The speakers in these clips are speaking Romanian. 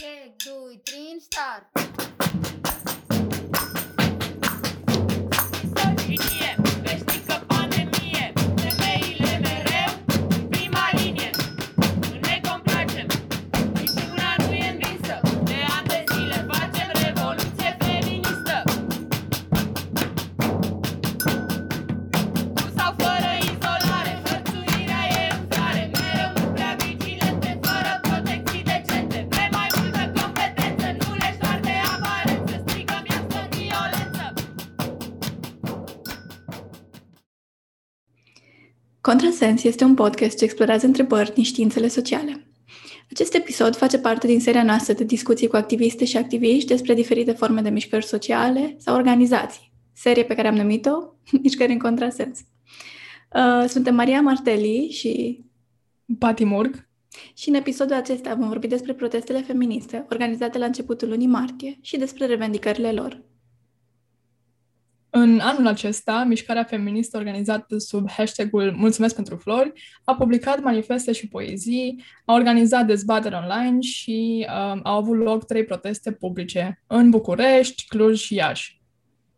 1, 2, 3, start! Contrasens este un podcast ce explorează întrebări din științele sociale. Acest episod face parte din seria noastră de discuții cu activiste și activiști despre diferite forme de mișcări sociale sau organizații, serie pe care am numit-o Mișcări în Contrasens. Uh, Suntem Maria Marteli și, Pati Murg. și în episodul acesta vom vorbi despre protestele feministe organizate la începutul lunii martie și despre revendicările lor. În anul acesta, mișcarea feministă organizată sub hashtagul Mulțumesc pentru flori a publicat manifeste și poezii, a organizat dezbateri online și um, au avut loc trei proteste publice în București, Cluj și Iași.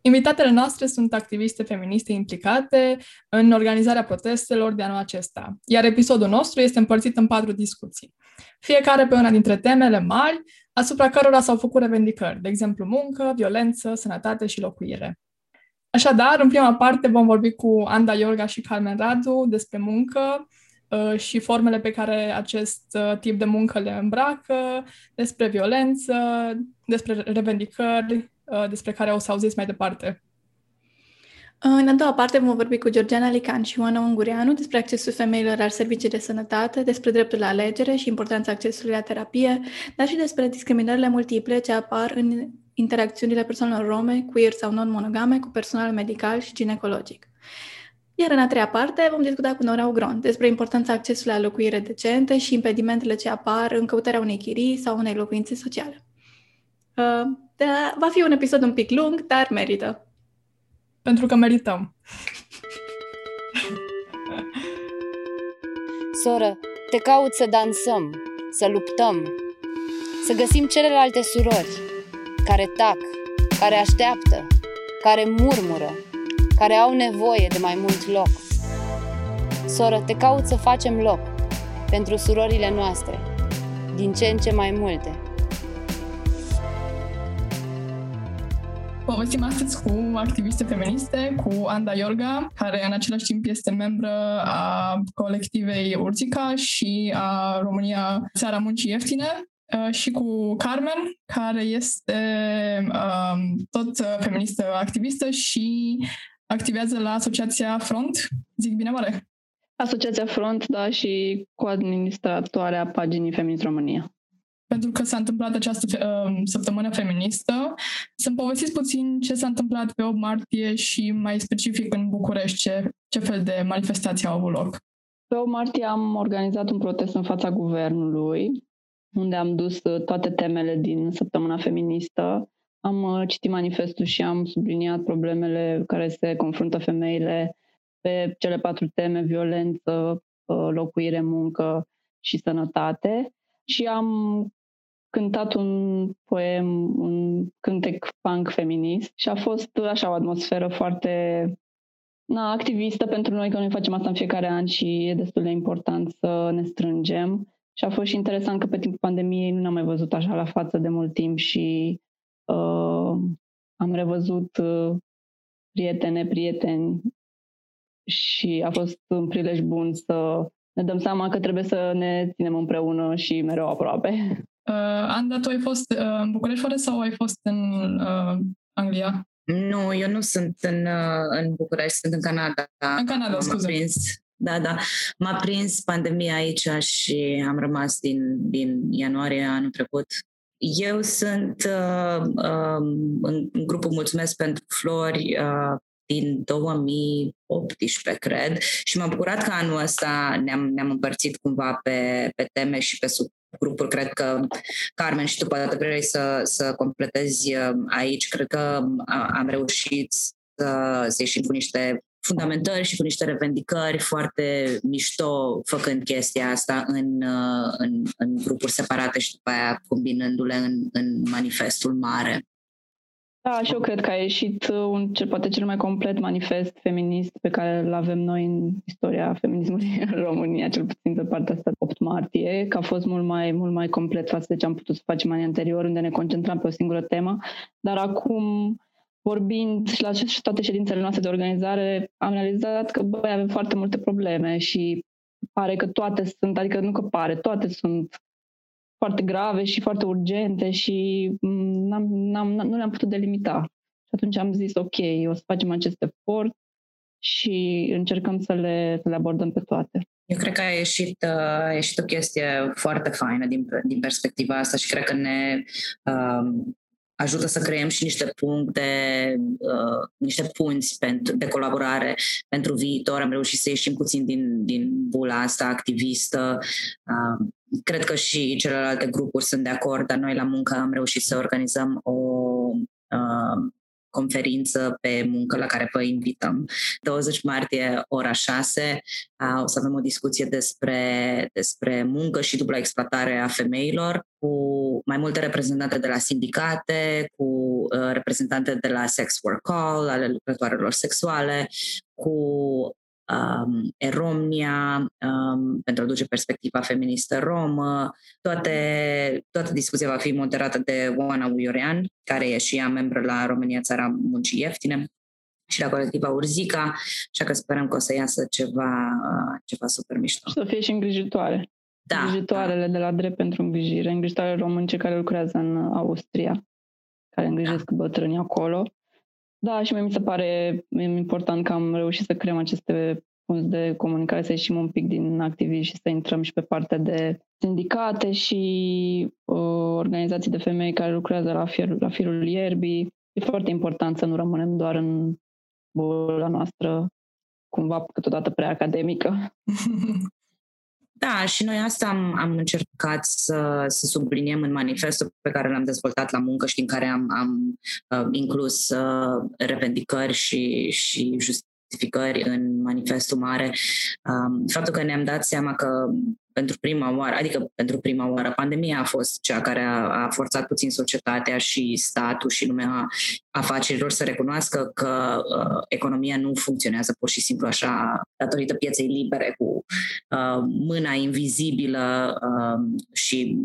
Invitatele noastre sunt activiste feministe implicate în organizarea protestelor de anul acesta, iar episodul nostru este împărțit în patru discuții, fiecare pe una dintre temele mari asupra cărora s-au făcut revendicări, de exemplu muncă, violență, sănătate și locuire. Așadar, în prima parte vom vorbi cu Anda Iorga și Carmen Radu despre muncă uh, și formele pe care acest uh, tip de muncă le îmbracă, despre violență, despre revendicări, uh, despre care o să auziți mai departe. În a doua parte vom vorbi cu Georgiana Lican și Ioana Ungureanu despre accesul femeilor la servicii de sănătate, despre dreptul la alegere și importanța accesului la terapie, dar și despre discriminările multiple ce apar în interacțiunile persoanelor rome, queer sau non-monogame cu personal medical și ginecologic. Iar în a treia parte vom discuta cu Nora Ugron despre importanța accesului la locuire decente și impedimentele ce apar în căutarea unei chirii sau unei locuințe sociale. Uh, da, va fi un episod un pic lung, dar merită. Pentru că merităm. Soră, te caut să dansăm, să luptăm, să găsim celelalte surori care tac, care așteaptă, care murmură, care au nevoie de mai mult loc. Soră, te caut să facem loc pentru surorile noastre, din ce în ce mai multe. Povestim astăzi cu activiste feministe, cu Anda Iorga, care în același timp este membră a colectivei Urzica și a România Țara Muncii Ieftine, uh, și cu Carmen, care este um, tot uh, feministă activistă și activează la Asociația Front. Zic bine, oare? Asociația Front, da, și cu administratoarea paginii Feminist România. pentru că s-a întâmplat această uh, săptămână feministă. Să-mi povestiți puțin ce s-a întâmplat pe 8 martie și mai specific în București, ce, ce fel de manifestații au avut loc. Pe 8 martie am organizat un protest în fața guvernului, unde am dus uh, toate temele din săptămâna feministă. Am uh, citit manifestul și am subliniat problemele care se confruntă femeile pe cele patru teme, violență, uh, locuire, muncă și sănătate. Și am cântat un poem, un cântec punk feminist și a fost așa o atmosferă foarte na, activistă pentru noi, că noi facem asta în fiecare an și e destul de important să ne strângem. Și a fost și interesant că pe timpul pandemiei nu ne-am mai văzut așa la față de mult timp și uh, am revăzut uh, prietene, prieteni și a fost un prilej bun să ne dăm seama că trebuie să ne ținem împreună și mereu aproape. Uh, Anda, tu ai fost uh, în București oare sau ai fost în uh, Anglia? Nu, eu nu sunt în, uh, în București, sunt în Canada. În Canada, M-a scuze. Prins, da, da. M-a prins pandemia aici și am rămas din, din ianuarie anul trecut. Eu sunt uh, uh, în, în grupul Mulțumesc pentru Flori uh, din 2018, cred, și m-am bucurat că anul ăsta ne-am, ne-am împărțit cumva pe, pe teme și pe subgrupuri. Cred că, Carmen, și tu poate vrei să, să completezi uh, aici. Cred că uh, am reușit să, să ieșim cu niște fundamentări și cu niște revendicări foarte mișto făcând chestia asta în, uh, în, în grupuri separate și după aia combinându-le în, în manifestul mare. Da, și eu cred că a ieșit uh, un, cel, poate cel mai complet manifest feminist pe care îl avem noi în istoria feminismului în România, cel puțin pe partea asta 8 martie, că a fost mult mai, mult mai complet față de ce am putut să facem anii anterior, unde ne concentram pe o singură temă, dar acum vorbind și la toate ședințele noastre de organizare, am realizat că, băi, avem foarte multe probleme și pare că toate sunt, adică nu că pare, toate sunt foarte grave și foarte urgente și mm, n-am, n-am, nu le-am putut delimita. Și atunci am zis, ok, o să facem acest efort și încercăm să le, să le abordăm pe toate. Eu cred că a ieșit, uh, a ieșit o chestie foarte faină din, din perspectiva asta și cred că ne um, ajută să creăm și niște puncte, uh, niște punți pentru, de colaborare pentru viitor. Am reușit să ieșim puțin din, din bula asta activistă. Uh, cred că și celelalte grupuri sunt de acord, dar noi la muncă am reușit să organizăm o uh, conferință pe muncă la care vă invităm. 20 martie, ora 6, o să avem o discuție despre, despre muncă și dubla exploatare a femeilor cu mai multe reprezentante de la sindicate, cu uh, reprezentante de la Sex Work Call, ale lucrătoarelor sexuale, cu um, Eromnia, um, pentru a duce perspectiva feministă romă. Toate, toată discuția va fi moderată de Oana Uiorean, care e și ea membră la România Țara Muncii Ieftine și la colectiva Urzica, așa că sperăm că o să iasă ceva, ceva super mișto. Și să fie și îngrijitoare. Da, îngrijitoarele da. de la drept pentru îngrijire, îngrijitoare românce care lucrează în Austria, care îngrijesc da. bătrânii acolo. Da, și mie mi se pare important că am reușit să creăm aceste punți de comunicare, să ieșim un pic din activism și să intrăm și pe partea de sindicate și uh, organizații de femei care lucrează la, fier, la firul ierbii. E foarte important să nu rămânem doar în bula noastră, cumva câteodată prea academică. Da, și noi asta am, am încercat să, să subliniem în manifestul pe care l-am dezvoltat la muncă și în care am, am uh, inclus uh, revendicări și, și justificări în manifestul mare. Um, faptul că ne-am dat seama că pentru prima oară, adică pentru prima oară, pandemia a fost cea care a, a forțat puțin societatea și statul și lumea afacerilor să recunoască că uh, economia nu funcționează pur și simplu așa datorită pieței libere cu uh, mâna invizibilă uh, și,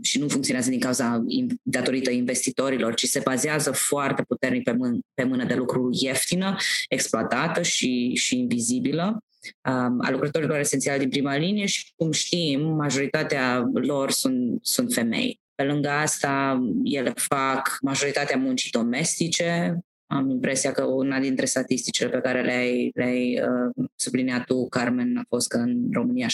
și nu funcționează din cauza datorită investitorilor, ci se bazează foarte puternic pe, mân- pe mână de lucru ieftină, exploatată și, și invizibilă. um, a lucrătorilor esențiali din prima linie și, cum știm, majoritatea lor sunt, sunt femei. Pe lângă asta, ele fac majoritatea muncii domestice. Am impresia că una dintre statisticile pe care le-ai, le-ai uh, subliniat tu, Carmen, a fost că în România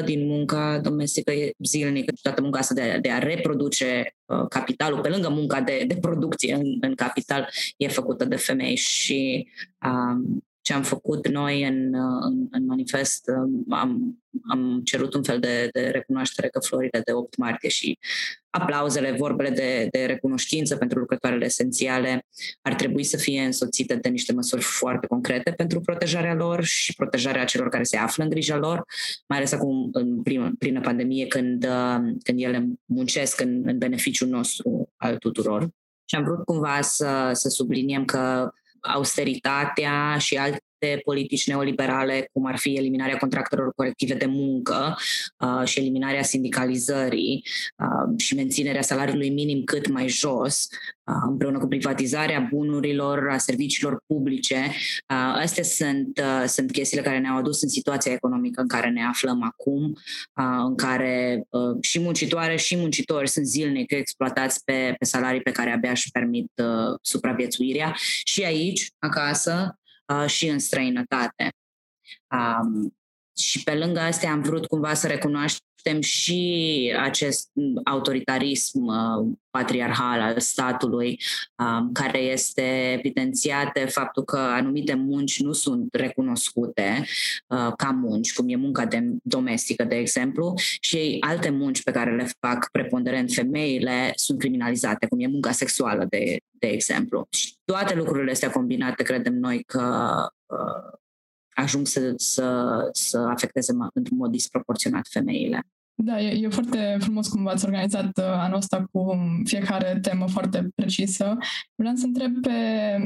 75% din munca domestică e zilnică. Toată munca asta de, de a reproduce uh, capitalul, pe lângă munca de, de producție în, în capital, e făcută de femei și um, ce am făcut noi în, în, în manifest, am, am cerut un fel de, de recunoaștere că florile de 8 martie și aplauzele, vorbele de, de recunoștință pentru lucrătoarele esențiale ar trebui să fie însoțite de niște măsuri foarte concrete pentru protejarea lor și protejarea celor care se află în grija lor, mai ales acum în plină, plină pandemie când, când ele muncesc în, în beneficiul nostru al tuturor. Și am vrut cumva să, să subliniem că austeritatea și alte politici neoliberale, cum ar fi eliminarea contractelor colective de muncă uh, și eliminarea sindicalizării uh, și menținerea salariului minim cât mai jos, uh, împreună cu privatizarea bunurilor, a serviciilor publice. Uh, astea sunt, uh, sunt chestiile care ne-au adus în situația economică în care ne aflăm acum, uh, în care uh, și muncitoare și muncitori sunt zilnic exploatați pe, pe salarii pe care abia își permit uh, supraviețuirea. Și aici, acasă, uh, și în străinătate. Um, și pe lângă astea am vrut cumva să recunoaștem și acest autoritarism uh, patriarhal al statului, uh, care este evidențiat de faptul că anumite munci nu sunt recunoscute uh, ca munci, cum e munca de, domestică, de exemplu, și alte munci pe care le fac preponderent femeile sunt criminalizate, cum e munca sexuală, de, de exemplu. Și toate lucrurile astea combinate, credem noi că ajung să, să, să afecteze într-un mod disproporționat femeile. Da, e, e foarte frumos cum v-ați organizat uh, anul ăsta cu fiecare temă foarte precisă. Vreau să întreb pe,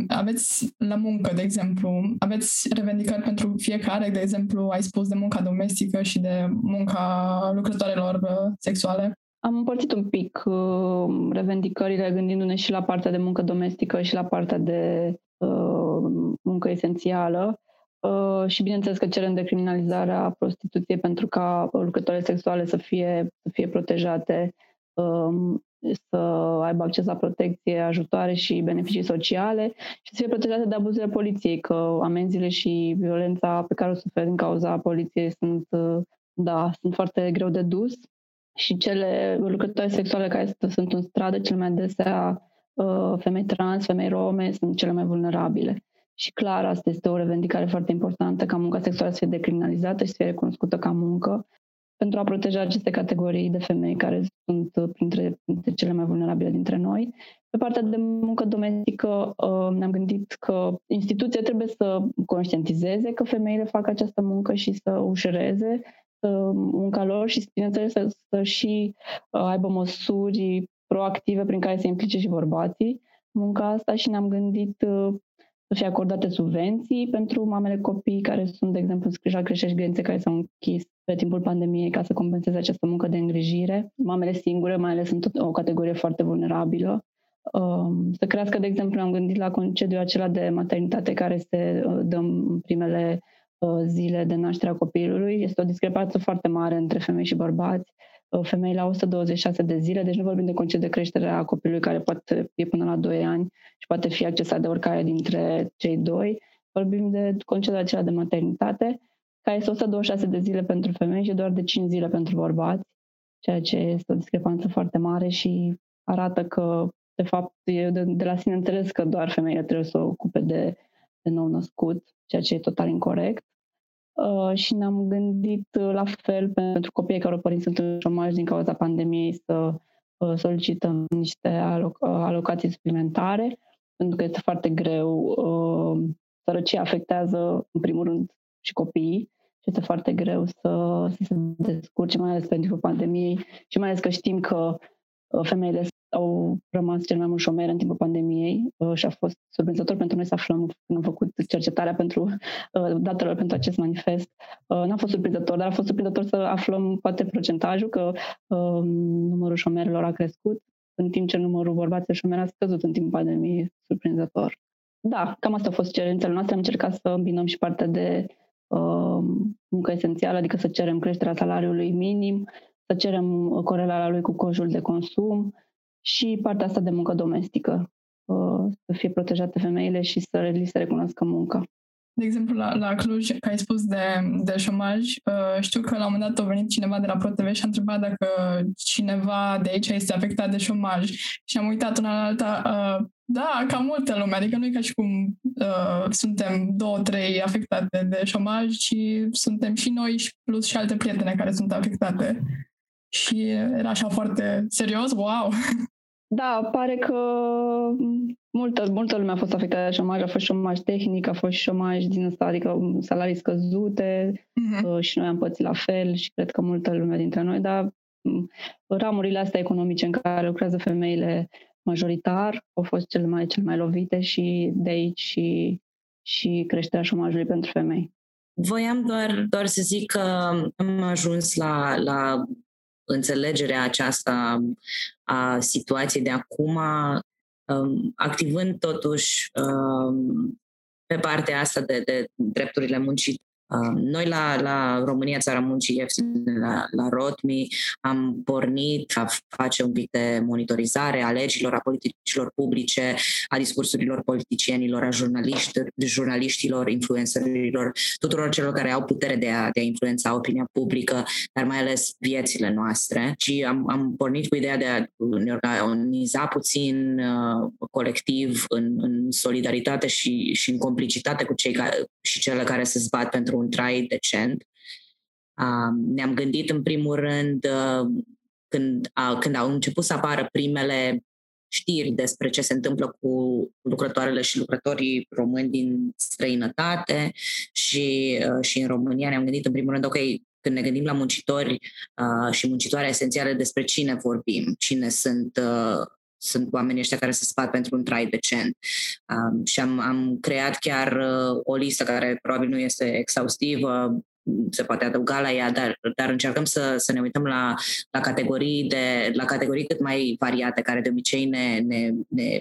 aveți la muncă, de exemplu, aveți revendicări pentru fiecare, de exemplu, ai spus de munca domestică și de munca lucrătoarelor uh, sexuale? Am împărțit un pic uh, revendicările gândindu-ne și la partea de muncă domestică și la partea de uh, muncă esențială. Uh, și bineînțeles că cerem decriminalizarea prostituției pentru ca lucrătoarele sexuale să fie, să fie protejate, um, să aibă acces la protecție, ajutoare și beneficii sociale și să fie protejate de abuzurile poliției, că amenziile și violența pe care o suferă din cauza poliției sunt, uh, da, sunt foarte greu de dus și cele lucrătoare sexuale care sunt în stradă, cel mai adesea uh, femei trans, femei rome, sunt cele mai vulnerabile. Și clar, asta este o revendicare foarte importantă, ca munca sexuală să fie decriminalizată și să fie recunoscută ca muncă, pentru a proteja aceste categorii de femei care sunt printre, printre cele mai vulnerabile dintre noi. Pe partea de muncă domestică uh, ne-am gândit că instituția trebuie să conștientizeze că femeile fac această muncă și să ușureze munca lor și, bineînțeles, să, să și uh, aibă măsuri proactive prin care să implice și bărbații munca asta și ne-am gândit uh, să fie acordate subvenții pentru mamele copii care sunt, de exemplu, înscriși la creștești grențe care s-au închis pe timpul pandemiei ca să compenseze această muncă de îngrijire. Mamele singure, mai ales, sunt o categorie foarte vulnerabilă. Um, să crească, de exemplu, am gândit la concediul acela de maternitate care se uh, dă în primele uh, zile de naștere a copilului. Este o discrepanță foarte mare între femei și bărbați femei la 126 de zile, deci nu vorbim de concediu de creștere a copilului care poate fi până la 2 ani și poate fi accesat de oricare dintre cei doi. Vorbim de concediul acela de maternitate, care este 126 de zile pentru femei și doar de 5 zile pentru bărbați, ceea ce este o discrepanță foarte mare și arată că, de fapt, e de, de la sine înțeles că doar femeile trebuie să o ocupe de, de nou născut, ceea ce e total incorrect. Uh, și ne-am gândit uh, la fel pentru copiii care părinți sunt în șomaj din cauza pandemiei să uh, solicităm niște aloc- alocații suplimentare, pentru că este foarte greu. Sărăcia afectează, în primul rând, și copiii și este foarte greu să, să se descurce, mai ales pentru pandemiei și mai ales că știm că femeile au rămas cel mai mult șomeri în timpul pandemiei uh, și a fost surprinzător pentru noi să aflăm când am făcut cercetarea pentru uh, datelor pentru acest manifest. Uh, n-a fost surprinzător, dar a fost surprinzător să aflăm poate procentajul că numărul șomerilor a crescut, în timp ce numărul bărbaților șomeri a scăzut în timpul pandemiei, surprinzător. Da, cam asta a fost cerințele noastre. Am încercat să îmbinăm și partea de uh, muncă esențială, adică să cerem creșterea salariului minim, să cerem corelarea lui cu cojul de consum, și partea asta de muncă domestică, uh, să fie protejate femeile și să li se recunoască munca. De exemplu, la, la Cluj, că ai spus de, de șomaj, uh, știu că la un moment dat a venit cineva de la ProTV și a întrebat dacă cineva de aici este afectat de șomaj și am uitat una la alta, uh, da, ca multă lume, adică nu e ca și cum uh, suntem două, trei afectate de șomaj, ci suntem și noi și plus și alte prietene care sunt afectate. Și era așa foarte serios, wow! Da, pare că multă, multă lume a fost afectată de șomaj, a fost șomaj tehnic, a fost șomaj din ăsta, adică salarii scăzute uh-huh. și noi am pățit la fel și cred că multă lume dintre noi, dar mm, ramurile astea economice în care lucrează femeile majoritar au fost cele mai, cele mai lovite și de aici și, și creșterea șomajului pentru femei. Voiam doar, doar să zic că am ajuns la, la înțelegerea aceasta a situației de acum, um, activând totuși um, pe partea asta de, de drepturile muncii Uh, noi la, la România, Țara Muncii Ieftine, la, la Rotmi, am pornit a face un pic de monitorizare a legilor, a politicilor publice, a discursurilor politicienilor, a jurnaliștilor, jurnaliștilor influencerilor, tuturor celor care au putere de a, de a influența opinia publică, dar mai ales viețile noastre. Și am, am pornit cu ideea de a ne organiza puțin uh, colectiv în, în solidaritate și, și în complicitate cu cei care, și cele care se zbat pentru un trai decent. Uh, ne-am gândit în primul rând uh, când, uh, când au început să apară primele știri despre ce se întâmplă cu lucrătoarele și lucrătorii români din străinătate și, uh, și în România ne-am gândit în primul rând, ok, când ne gândim la muncitori uh, și muncitoare esențiale, despre cine vorbim, cine sunt uh, sunt oamenii ăștia care se spat pentru un trai decent. Um, și am, am creat chiar uh, o listă care probabil nu este exhaustivă, se poate adăuga la ea, dar, dar încercăm să, să ne uităm la, la, categorii de, la categorii cât mai variate, care de obicei ne, ne, ne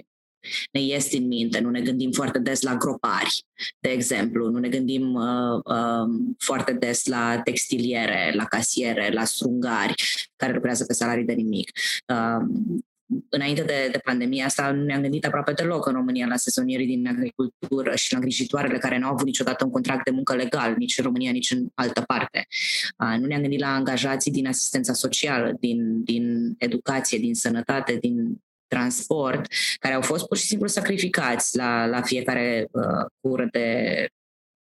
ne ies din minte, nu ne gândim foarte des la gropari, de exemplu, nu ne gândim uh, uh, foarte des la textiliere, la casiere, la strungari care lucrează pe salarii de nimic. Uh, înainte de, de pandemia asta nu ne-am gândit aproape deloc în România la sezonierii din agricultură și la îngrijitoarele care nu au avut niciodată un contract de muncă legal, nici în România, nici în altă parte. Nu ne-am gândit la angajații din asistența socială, din, din educație, din sănătate, din transport, care au fost pur și simplu sacrificați la, la fiecare uh, cură de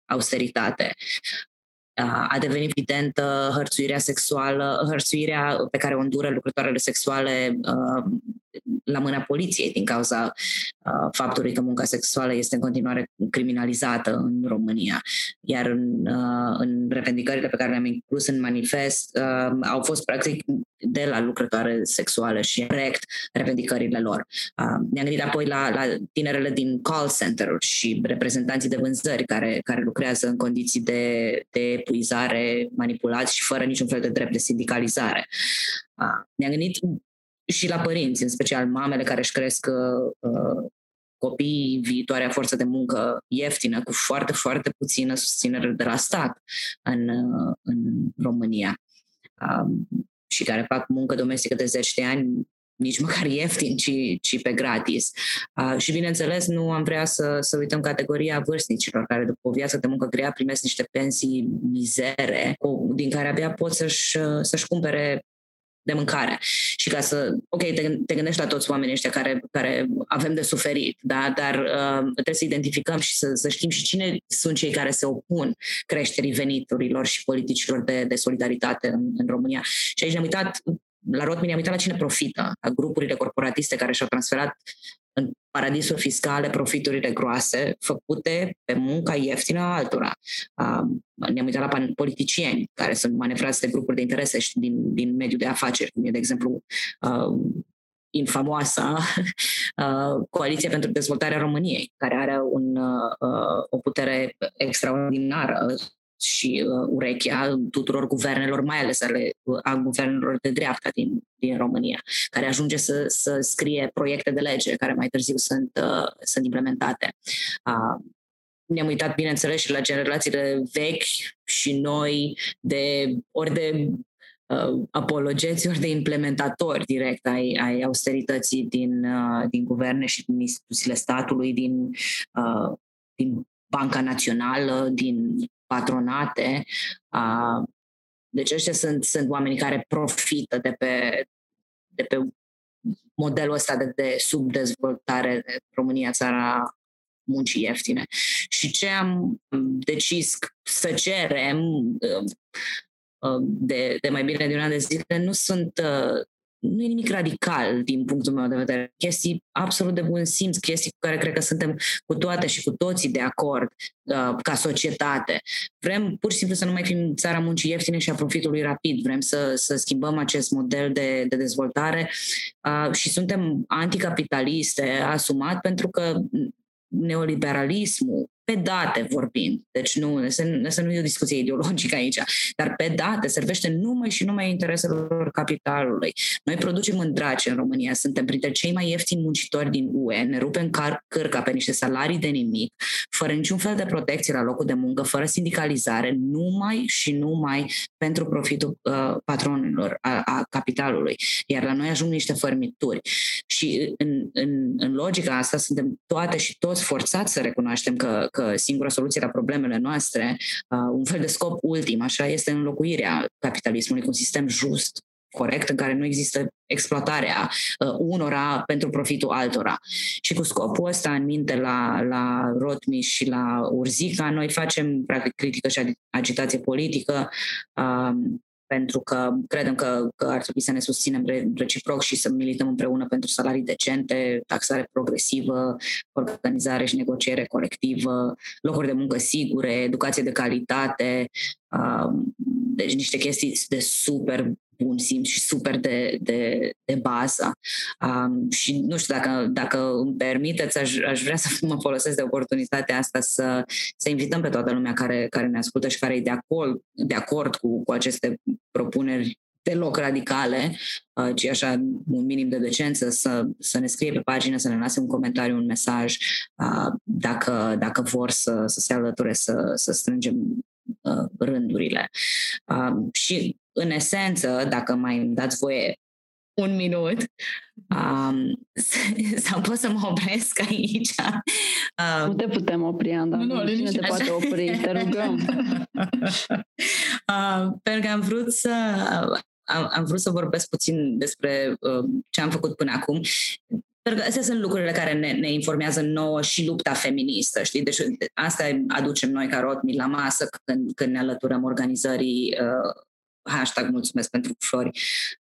austeritate a devenit evidentă hărțuirea sexuală, hărțuirea pe care o îndură lucrătoarele sexuale uh, la mâna poliției din cauza uh, faptului că munca sexuală este în continuare criminalizată în România. Iar în, uh, în revendicările pe care le-am inclus în manifest uh, au fost practic de la lucrătoare sexuale și corect revendicările lor. Uh, ne-am gândit apoi la, la tinerele din call center și reprezentanții de vânzări care, care lucrează în condiții de, de epuizare, manipulați și fără niciun fel de drept de sindicalizare. Uh, ne-am gândit și la părinți, în special mamele care își cresc uh, copiii viitoarea forță de muncă ieftină, cu foarte, foarte puțină susținere de la stat în, uh, în România um, și care fac muncă domestică de zeci de ani nici măcar ieftin, ci, ci pe gratis. Uh, și, bineînțeles, nu am vrea să, să uităm categoria vârstnicilor, care după o viață de muncă grea primesc niște pensii mizere, din care abia pot să-și, să-și cumpere de mâncare. Și ca să, ok, te, te gândești la toți oamenii ăștia care, care avem de suferit, da? dar uh, trebuie să identificăm și să, să știm și cine sunt cei care se opun creșterii veniturilor și politicilor de, de solidaritate în, în România. Și aici ne-am uitat la Rotmi ne-am uitat la cine profită, la grupurile corporatiste care și-au transferat în paradisuri fiscale profiturile groase făcute pe munca ieftină a altora. Ne-am uitat la politicieni care sunt manevrați de grupuri de interese și din, din mediul de afaceri, cum e, de exemplu, infamoasa uh, Coaliția pentru Dezvoltarea României, care are un, uh, o putere extraordinară și uh, urechea tuturor guvernelor, mai ales ale a guvernelor de dreapta din, din România, care ajunge să, să scrie proiecte de lege care mai târziu sunt, uh, sunt implementate. Uh, ne-am uitat, bineînțeles, și la generațiile vechi și noi, de ori de uh, apologeți, ori de implementatori direct ai, ai austerității din, uh, din guverne și din instituțiile statului, din, uh, din Banca Națională, din patronate. Deci ăștia sunt, sunt oamenii care profită de pe, de pe modelul ăsta de, de subdezvoltare de România, țara muncii ieftine. Și ce am decis să cerem de, de mai bine de un an de zile nu sunt nu e nimic radical din punctul meu de vedere. Chestii absolut de bun simț, chestii cu care cred că suntem cu toate și cu toții de acord uh, ca societate. Vrem pur și simplu să nu mai fim țara muncii ieftine și a profitului rapid. Vrem să, să schimbăm acest model de, de dezvoltare uh, și suntem anticapitaliste asumat pentru că neoliberalismul pe date vorbind, deci nu, să, să nu e o discuție ideologică aici, dar pe date servește numai și numai intereselor capitalului. Noi producem în drace în România, suntem printre cei mai ieftini muncitori din UE, ne rupem car- cărca pe niște salarii de nimic, fără niciun fel de protecție la locul de muncă, fără sindicalizare, numai și numai pentru profitul uh, patronilor, a, a capitalului. Iar la noi ajung niște fărmituri. Și în, în, în logica asta suntem toate și toți forțați să recunoaștem că, că singura soluție la problemele noastre, uh, un fel de scop ultim, așa, este înlocuirea capitalismului cu un sistem just, corect, în care nu există exploatarea uh, unora pentru profitul altora. Și cu scopul ăsta în minte la, la Rotmi și la Urzica, noi facem practic critică și agitație politică uh, pentru că credem că, că ar trebui să ne susținem reciproc și să milităm împreună pentru salarii decente, taxare progresivă, organizare și negociere colectivă, locuri de muncă sigure, educație de calitate, um, deci niște chestii de super bun simț și super de, de, de bază. Um, și nu știu dacă, dacă îmi permiteți, aș, aș vrea să mă folosesc de oportunitatea asta să, să invităm pe toată lumea care, care ne ascultă și care e de acord, de acord cu, cu aceste propuneri deloc radicale, uh, ci așa un minim de decență, să, să ne scrie pe pagină, să ne lase un comentariu, un mesaj, uh, dacă, dacă vor să, să se alăture, să, să strângem uh, rândurile. Și în esență, dacă mai îmi dați voie un minut, um, sau pot să mă opresc aici. Um, nu te putem opri, Anda. Nu, nu, Cine te poate opri? Te rugăm. uh, pentru că am vrut să am, am vrut să vorbesc puțin despre uh, ce am făcut până acum. Pentru că astea sunt lucrurile care ne, ne informează nouă și lupta feministă, știi? Deci asta aducem noi ca Rotmi la masă când, când ne alăturăm organizării uh, hashtag mulțumesc pentru flori.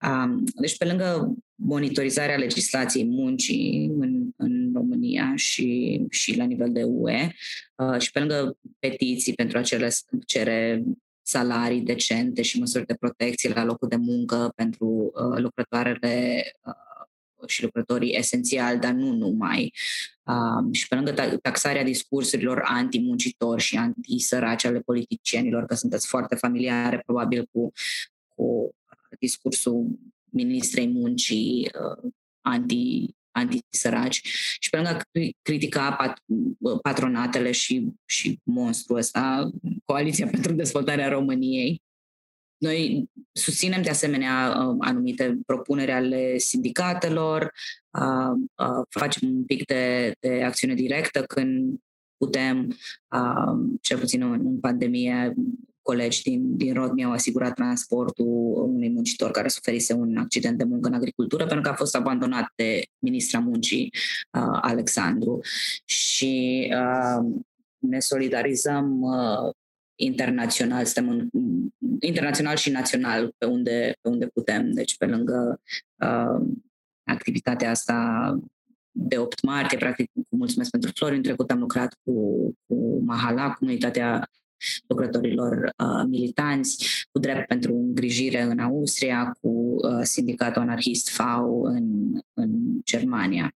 Um, deci pe lângă monitorizarea legislației muncii în, în România și, și la nivel de UE uh, și pe lângă petiții pentru acele cere salarii decente și măsuri de protecție la locul de muncă pentru uh, lucrătoarele uh, și lucrătorii esențiali, dar nu numai. Uh, și pe lângă taxarea discursurilor anti-muncitori și anti-săraci ale politicienilor, că sunteți foarte familiare probabil cu, cu discursul ministrei muncii uh, anti antisăraci și pe lângă critica pat, patronatele și, și monstrul ăsta, Coaliția pentru Dezvoltarea României, noi susținem de asemenea uh, anumite propuneri ale sindicatelor, uh, uh, facem un pic de, de acțiune directă când putem, cel puțin în pandemie, colegi din, din rod mi-au asigurat transportul unui muncitor care suferise un accident de muncă în agricultură pentru că a fost abandonat de ministra muncii Alexandru. Și ne solidarizăm internațional, suntem în, internațional și național pe unde, pe unde putem. Deci pe lângă uh, activitatea asta de 8 martie, practic cu mulțumesc pentru flori, în trecut am lucrat cu, cu Mahala, comunitatea lucrătorilor uh, militanți, cu drept pentru îngrijire în Austria, cu uh, sindicatul anarhist FAU în, în Germania.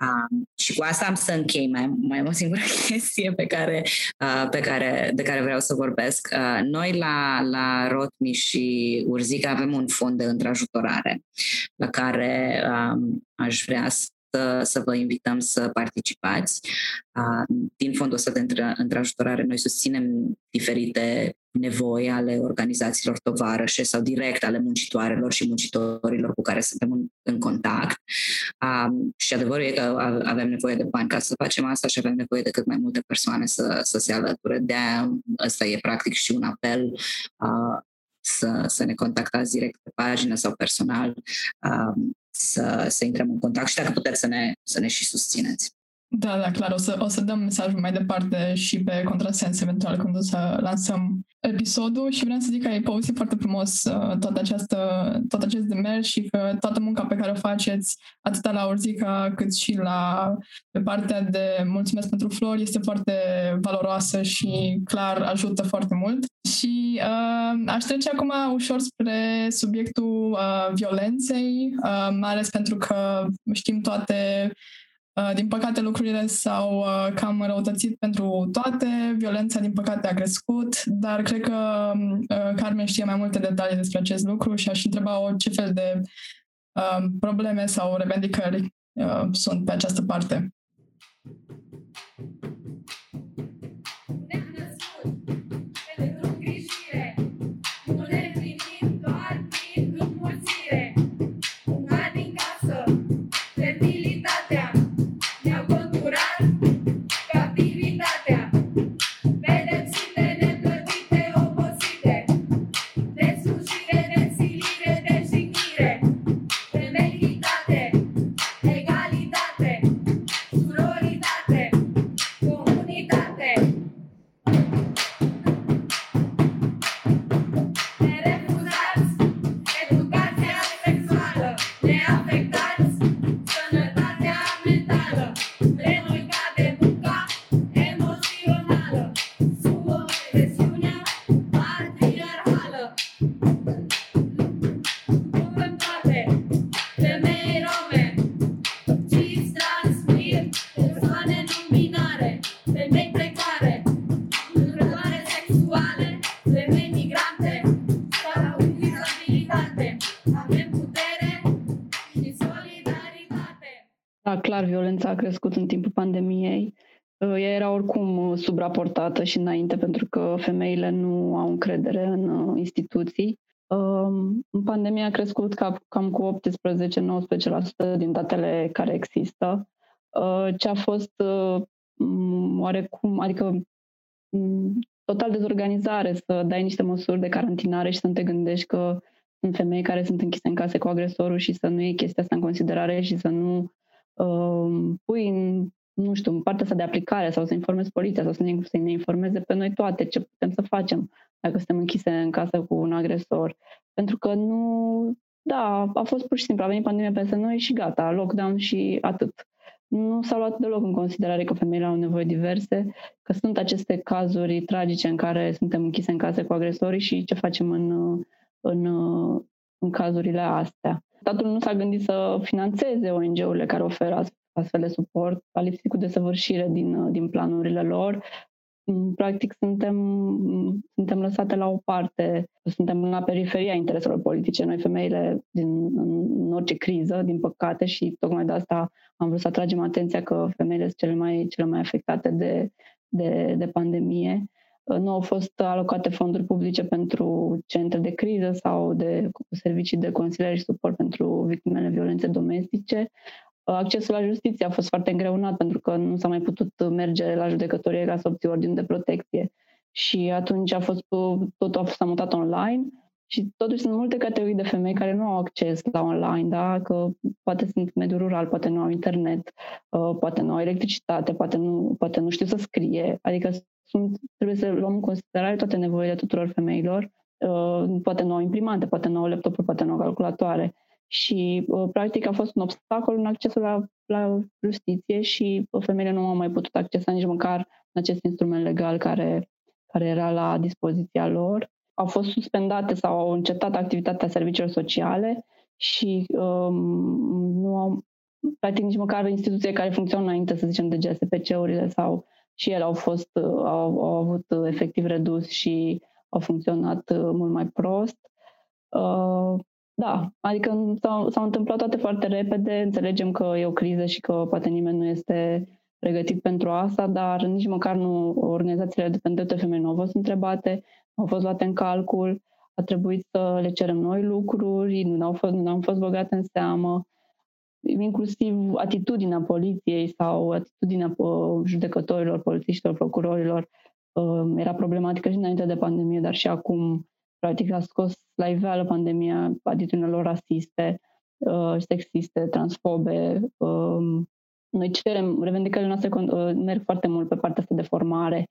Uh, și cu asta am să închei mai, mai o singură chestie pe care, uh, pe care, de care vreau să vorbesc. Uh, noi la, la Rotmi și Urzica avem un fond de întrajutorare la care uh, aș vrea să să, să vă invităm să participați. Din fondul ăsta de întrajutorare noi susținem diferite nevoi ale organizațiilor tovarășe sau direct ale muncitoarelor și muncitorilor cu care suntem în, în contact. Um, și adevărul e că avem nevoie de bani ca să facem asta și avem nevoie de cât mai multe persoane să, să se alăture. De aia ăsta e practic și un apel uh, să, să ne contactați direct pe pagină sau personal um, să, să intrăm în contact și dacă puteți să ne, să ne și susțineți. Da, da, clar. O să, o să dăm mesajul mai departe și pe contrasens eventual când o să lansăm episodul și vreau să zic că ai povestit foarte frumos uh, toată această, tot acest demers și că toată munca pe care o faceți atât la Orzica cât și la pe partea de mulțumesc pentru flori este foarte valoroasă și clar ajută foarte mult. Și uh, aș trece acum ușor spre subiectul uh, violenței, uh, mai ales pentru că știm toate Uh, din păcate, lucrurile s-au uh, cam răutățit pentru toate, violența, din păcate, a crescut, dar cred că uh, Carmen știe mai multe detalii despre acest lucru și aș întreba-o ce fel de probleme sau revendicări sunt pe această parte. Violența a crescut în timpul pandemiei. Uh, ea era oricum uh, subraportată și înainte pentru că femeile nu au încredere în uh, instituții. Um, în pandemie a crescut cam cu 18-19% din datele care există, ce a fost oarecum, adică total dezorganizare să dai niște măsuri de carantinare și să nu te gândești că sunt femei care sunt închise în case cu agresorul și să nu iei chestia asta în considerare și să nu uh, pui în, nu știu, în partea asta de aplicare sau să informezi poliția sau să ne, să ne informeze pe noi toate ce putem să facem dacă suntem închise în casă cu un agresor. Pentru că nu, da, a fost pur și simplu, a venit pandemia peste noi și gata, lockdown și atât. Nu s-a luat deloc în considerare că femeile au nevoie diverse, că sunt aceste cazuri tragice în care suntem închise în case cu agresorii și ce facem în, în, în cazurile astea statul nu s-a gândit să financeze ONG-urile care oferă astfel de suport, a lipsit cu desăvârșire din, din planurile lor. Mm, practic suntem, suntem lăsate la o parte, suntem la periferia intereselor politice, noi femeile din, în orice criză, din păcate, și tocmai de asta am vrut să atragem atenția că femeile sunt cele mai, cele mai afectate de, de, de pandemie nu au fost alocate fonduri publice pentru centre de criză sau de servicii de consiliere și suport pentru victimele violențe domestice. Accesul la justiție a fost foarte îngreunat pentru că nu s-a mai putut merge la judecătorie ca să obții ordin de protecție. Și atunci a fost, totul a fost mutat online și totuși sunt multe categorii de femei care nu au acces la online, da? că poate sunt mediul rural, poate nu au internet, uh, poate nu au electricitate, poate nu, poate nu știu să scrie. Adică sunt, trebuie să luăm în considerare toate nevoile tuturor femeilor. Uh, poate nu au imprimante, poate nu au laptopuri, poate nu au calculatoare. Și, uh, practic, a fost un obstacol în accesul la, la justiție și femeile nu au mai putut accesa nici măcar acest instrument legal care, care era la dispoziția lor. Au fost suspendate sau au încetat activitatea serviciilor sociale și um, nu au, practic, nici măcar instituții care funcționează înainte, să zicem, de GSPC-urile sau și ele au fost, au, au avut efectiv redus și au funcționat uh, mult mai prost. Uh, da, adică s-au, s-au întâmplat toate foarte repede, înțelegem că e o criză și că poate nimeni nu este pregătit pentru asta, dar nici măcar nu organizațiile dependente femei nu au fost întrebate, nu au fost luate în calcul, a trebuit să le cerem noi lucruri, nu au fost, nu au fost băgate în seamă inclusiv atitudinea poliției sau atitudinea uh, judecătorilor, polițiștilor, procurorilor uh, era problematică și înainte de pandemie, dar și acum, practic, a scos la iveală pandemia atitudinea lor rasiste, uh, sexiste, transfobe. Um, noi cerem, revendicările noastre merg foarte mult pe partea asta de formare,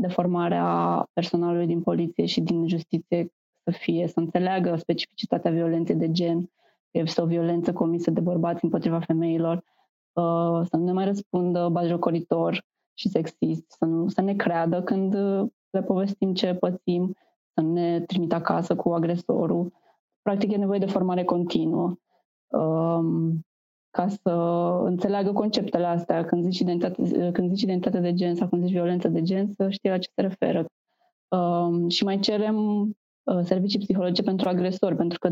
de formarea personalului din poliție și din justiție să fie, să înțeleagă specificitatea violenței de gen, este o violență comisă de bărbați împotriva femeilor, uh, să nu ne mai răspundă bajocoritor și sexist, să, nu, să ne creadă când le povestim ce pățim, să nu ne trimită acasă cu agresorul. Practic e nevoie de formare continuă. Um, ca să înțeleagă conceptele astea. Când zici identitate, când zici identitate de gen sau când zici violență de gen, să știe la ce se referă. Um, și mai cerem uh, servicii psihologice pentru agresori, pentru că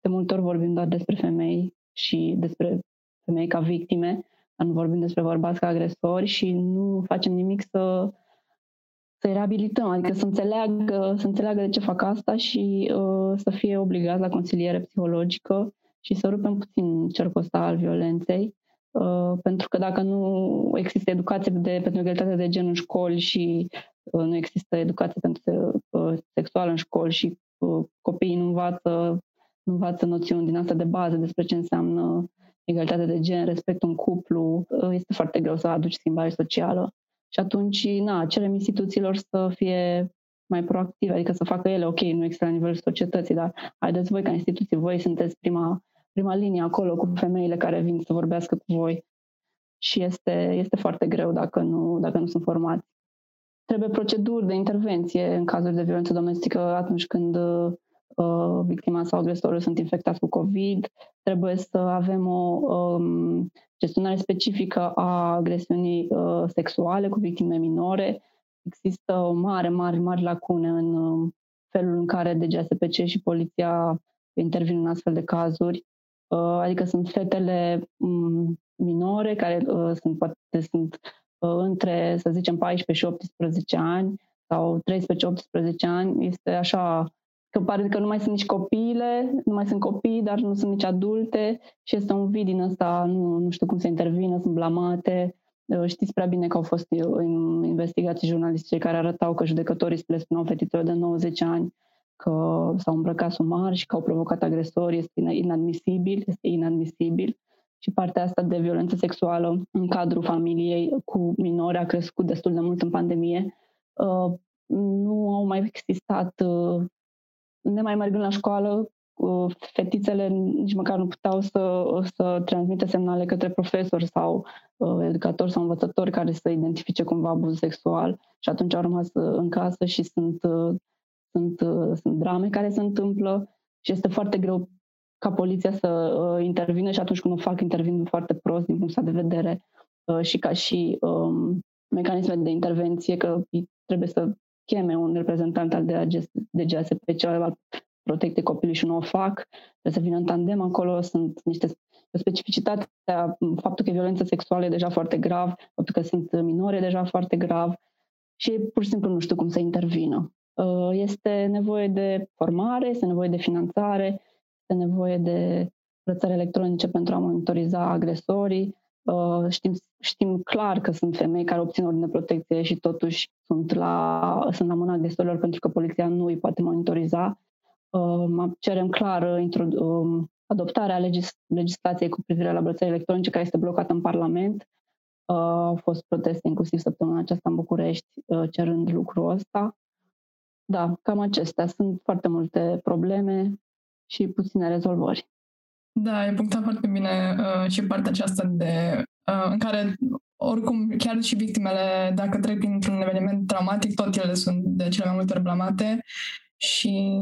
de multe ori vorbim doar despre femei și despre femei ca victime, dar nu vorbim despre bărbați ca agresori și nu facem nimic să să-i reabilităm, adică să înțeleagă, să înțeleagă de ce fac asta și uh, să fie obligați la consiliere psihologică și să rupem puțin cercul ăsta al violenței. Uh, pentru că dacă nu există educație de, pentru egalitate de gen în școli și uh, nu există educație pentru uh, sexuală în școli și uh, copiii nu învață, nu învață noțiuni din asta de bază despre ce înseamnă egalitate de gen, respectul în cuplu, uh, este foarte greu să aduci schimbare socială. Și atunci, na, cerem instituțiilor să fie mai proactive, adică să facă ele, ok, nu există la nivelul societății, dar haideți voi ca instituții, voi sunteți prima, prima linie acolo cu femeile care vin să vorbească cu voi. Și este, este foarte greu dacă nu, dacă nu sunt formați. Trebuie proceduri de intervenție în cazuri de violență domestică atunci când uh, victima sau agresorul sunt infectați cu COVID. Trebuie să avem o um, gestionare specifică a agresiunii uh, sexuale cu victime minore. Există o mare, mare, mare lacune în uh, felul în care DGSPC și poliția intervin în astfel de cazuri. Uh, adică sunt fetele um, minore care uh, sunt, poate sunt uh, între, să zicem, 14 și 18 ani sau 13-18 ani. Este așa că pare că nu mai sunt nici copiile, nu mai sunt copii, dar nu sunt nici adulte și este un vid din ăsta, nu, nu știu cum să intervină, sunt blamate. Uh, știți prea bine că au fost în investigații jurnalistice care arătau că judecătorii le spuneau fetițelor de 90 ani că s-au îmbrăcat sumar și că au provocat agresori, este inadmisibil, este inadmisibil. Și partea asta de violență sexuală în cadrul familiei cu minori a crescut destul de mult în pandemie. Uh, nu au mai existat uh, nemai mergând la școală, fetițele nici măcar nu puteau să, să transmită semnale către profesori sau uh, educatori sau învățători care să identifice cumva abuz sexual și atunci au rămas uh, în casă și sunt, uh, sunt, uh, sunt drame care se întâmplă și este foarte greu ca poliția să uh, intervină și atunci când o fac intervin foarte prost din punctul de vedere uh, și ca și um, mecanisme de intervenție că trebuie să cheme un reprezentant al DGSP, cel al protecției copilului și nu o fac, trebuie să vină în tandem acolo, sunt niște specificitate, faptul că e violență sexuală e deja foarte grav, faptul că sunt minore e deja foarte grav și pur și simplu nu știu cum să intervină. Uh, este nevoie de formare, este nevoie de finanțare, este nevoie de plățări electronice pentru a monitoriza agresorii, Uh, știm, știm clar că sunt femei care obțin ordine de protecție și totuși sunt la, sunt la mâna agresorilor pentru că poliția nu îi poate monitoriza. Uh, cerem clar uh, adoptarea legis- legislației cu privire la brățări electronice care este blocată în Parlament. Au fost proteste inclusiv săptămâna aceasta în București cerând lucrul ăsta. Da, cam acestea. Sunt foarte multe probleme și puține rezolvări. Da, e punctat foarte bine uh, și partea aceasta de uh, în care oricum chiar și victimele, dacă trec printr-un eveniment traumatic, tot ele sunt de cele mai multe ori blamate și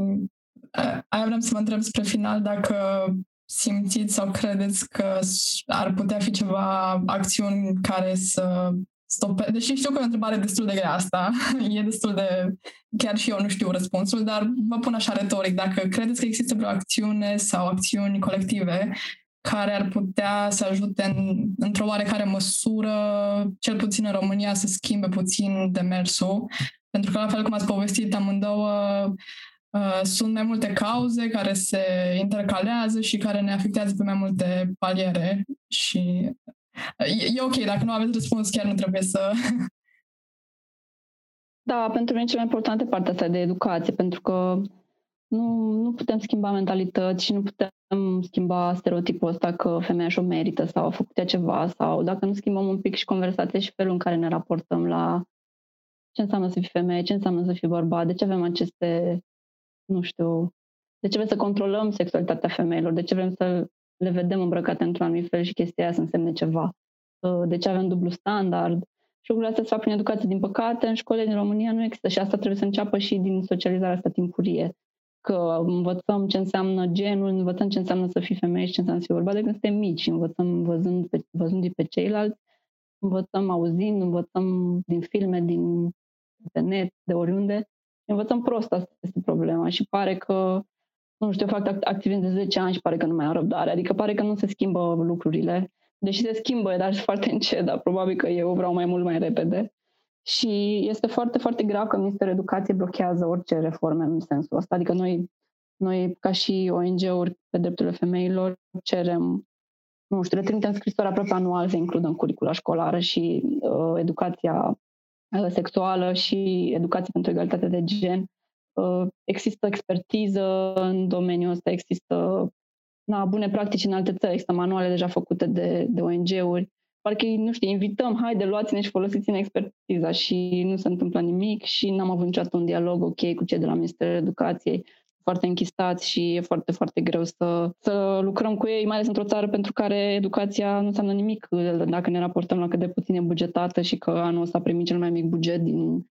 uh, aia vreau să vă întreb spre final dacă simțiți sau credeți că ar putea fi ceva acțiuni care să stope... Deși știu că e o întrebare destul de grea asta, e destul de... Chiar și eu nu știu răspunsul, dar vă pun așa retoric, dacă credeți că există vreo acțiune sau acțiuni colective care ar putea să ajute în, într-o oarecare măsură, cel puțin în România, să schimbe puțin demersul. Pentru că, la fel cum ați povestit amândouă, uh, sunt mai multe cauze care se intercalează și care ne afectează pe mai multe paliere și E, e ok, dacă nu aveți răspuns, chiar nu trebuie să... Da, pentru mine cea mai importantă partea asta de educație, pentru că nu, nu putem schimba mentalități și nu putem schimba stereotipul ăsta că femeia și-o merită sau a făcut ea ceva sau dacă nu schimbăm un pic și conversația și felul în care ne raportăm la ce înseamnă să fii femeie, ce înseamnă să fii bărbat, de ce avem aceste, nu știu, de ce vrem să controlăm sexualitatea femeilor, de ce vrem să le vedem îmbrăcate într-un anumit fel și chestia aia să însemne ceva. Uh, de ce avem dublu standard? Și lucrurile astea se fac prin educație. Din păcate, în școlile din România nu există și asta trebuie să înceapă și din socializarea asta timpurie. că învățăm ce înseamnă genul, învățăm ce înseamnă să fii femeie și ce înseamnă să fii bărbat de când suntem mici, învățăm văzând pe, văzând pe ceilalți, învățăm auzind, învățăm din filme, din pe net, de oriunde. Învățăm prost, asta este problema și pare că, nu știu, eu fac activitate de 10 ani și pare că nu mai am răbdare, adică pare că nu se schimbă lucrurile. Deși se schimbă, dar și foarte încet, dar probabil că eu vreau mai mult mai repede. Și este foarte, foarte grav că Ministerul Educației blochează orice reforme în sensul ăsta. Adică noi, noi ca și ONG-uri pe drepturile femeilor, cerem, nu știu, le trimitem scrisori aproape anual să includă în curicula școlară și uh, educația uh, sexuală și educație pentru egalitate de gen. Uh, există expertiză în domeniul ăsta, există na, bune practici în alte țări, există manuale deja făcute de, de ONG-uri parcă, nu știu, invităm, haide, luați-ne și folosiți-ne expertiza și nu se întâmplă nimic și n-am avut niciodată un dialog ok cu cei de la Ministerul Educației foarte închistați și e foarte, foarte greu să, să lucrăm cu ei, mai ales într-o țară pentru care educația nu înseamnă nimic dacă ne raportăm la cât de puțin e bugetată și că anul ăsta a primit cel mai mic buget din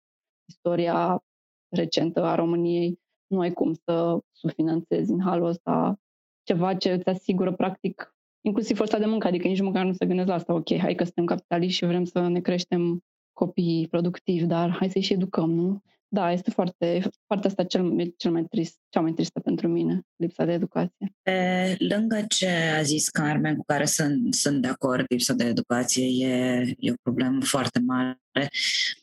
istoria recentă a României. Nu ai cum să subfinanțezi în halul ăsta ceva ce îți asigură practic inclusiv forța de muncă, adică nici măcar nu se gândesc la asta, ok, hai că suntem capitaliști și vrem să ne creștem copiii productivi, dar hai să-i și educăm, nu? Da, este foarte, partea asta cel, cel mai trist, cea mai tristă pentru mine, lipsa de educație. Pe lângă ce a zis Carmen, cu care sunt, sunt de acord, lipsa de educație e, e o problemă foarte mare.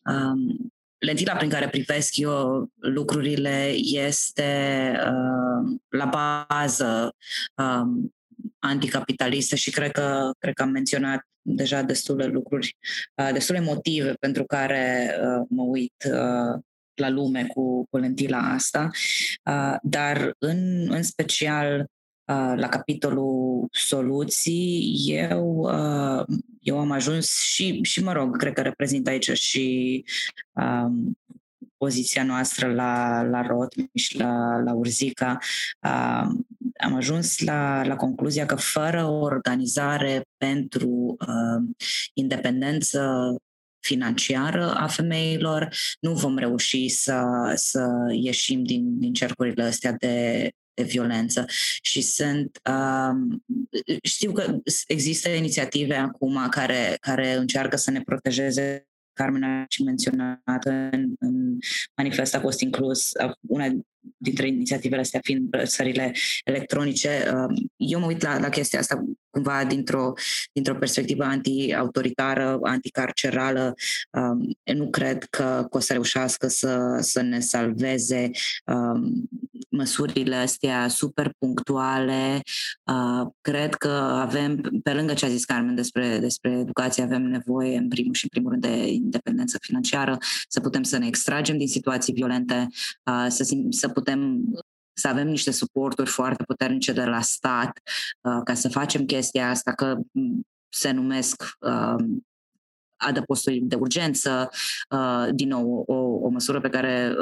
Um, lentila prin care privesc eu lucrurile este uh, la bază um, anticapitalistă și cred că, cred că am menționat deja destule lucruri, uh, destule motive pentru care uh, mă uit uh, la lume cu, cu lentila asta, dar în, în special la capitolul soluții, eu, eu am ajuns și, și mă rog, cred că reprezint aici și um, poziția noastră la, la Rotmiș și la, la Urzica, uh, am ajuns la, la concluzia că fără o organizare pentru uh, independență financiară a femeilor, nu vom reuși să, să ieșim din, din cercurile astea de, de violență. Și sunt. Uh, știu că există inițiative acum care, care încearcă să ne protejeze Carmen a și menționat în, în manifest a fost inclus una dintre inițiativele astea fiind brățările electronice. Eu mă uit la, la chestia asta cumva dintr-o, dintr-o perspectivă anti-autoritară, anticarcerală. Nu cred că, că o să reușească să, să ne salveze măsurile astea super punctuale. Cred că avem, pe lângă ce a zis Carmen despre, despre educație, avem nevoie, în primul și în primul rând, de independență financiară, să putem să ne extragem din situații violente, să, să putem să avem niște suporturi foarte puternice de la stat ca să facem chestia asta, că se numesc adăposturi de urgență, din nou, o, o măsură pe care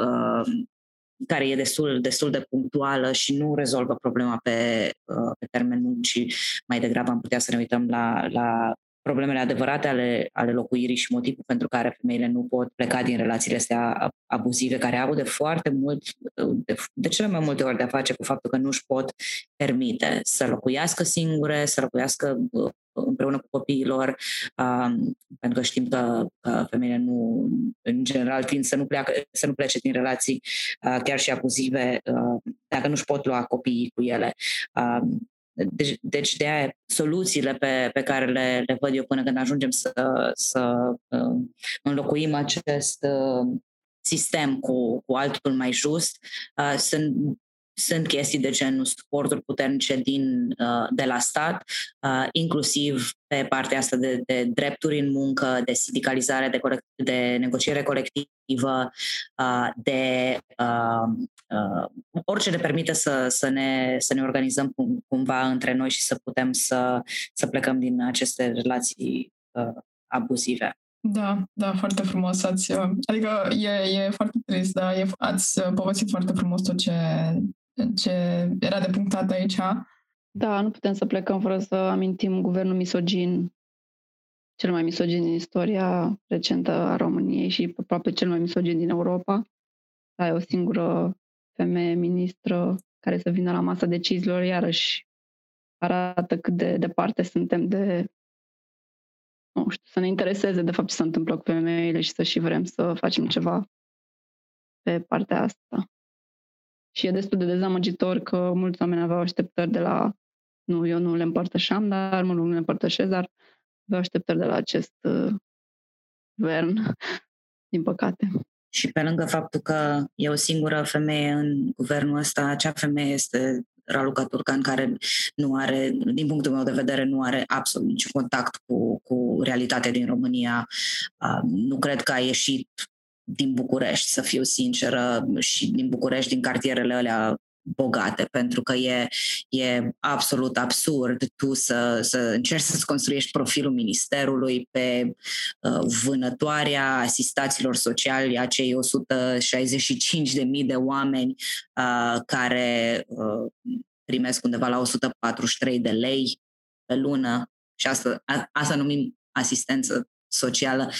care e destul, destul de punctuală și nu rezolvă problema pe, uh, pe termen lung, ci mai degrabă am putea să ne uităm la, la problemele adevărate ale, ale locuirii și motivul pentru care femeile nu pot pleca din relațiile astea abuzive, care au de foarte mult, de, de cele mai multe ori de a face cu faptul că nu își pot permite să locuiască singure, să locuiască uh, împreună cu copiilor, um, pentru că știm că, că femeile nu, în general, tind să nu, pleacă, să nu plece din relații uh, chiar și abuzive uh, dacă nu își pot lua copiii cu ele. Um, deci, deci de aia soluțiile pe, pe care le, le văd eu până când ajungem să, să uh, înlocuim acest uh, sistem cu, cu altul mai just, uh, sunt sunt chestii de genul suporturi puternice din, uh, de la stat, uh, inclusiv pe partea asta de, de drepturi în muncă, de sindicalizare, de, colect, de negociere colectivă, uh, de orice ne permite să, să, ne, să ne organizăm cumva între noi și să putem să, să plecăm din aceste relații abuzive. Da, da, foarte frumos. Ați, adică e, e foarte trist, dar e, ați povestit foarte frumos tot ce, ce era de punctat aici. Da, nu putem să plecăm fără să amintim guvernul misogin, cel mai misogin din istoria recentă a României și aproape cel mai misogin din Europa. Da, e o singură femeie ministră care să vină la masa deciziilor, iarăși arată cât de departe suntem de, nu știu, să ne intereseze de fapt ce se întâmplă cu femeile și să și vrem să facem ceva pe partea asta. Și e destul de dezamăgitor că mulți oameni aveau așteptări de la, nu, eu nu le împărtășeam, dar mă nu le împărtășesc, dar aveau așteptări de la acest uh, guvern, din păcate. Și pe lângă faptul că e o singură femeie în guvernul ăsta, acea femeie este Raluca Turcan, care nu are, din punctul meu de vedere, nu are absolut niciun contact cu, cu realitatea din România. Nu cred că a ieșit din București, să fiu sinceră, și din București, din cartierele alea bogate, pentru că e, e absolut absurd tu să, să încerci să-ți construiești profilul ministerului pe uh, vânătoarea asistaților sociali, acei 165.000 de oameni uh, care uh, primesc undeva la 143 de lei pe lună și asta, a, asta numim asistență socială.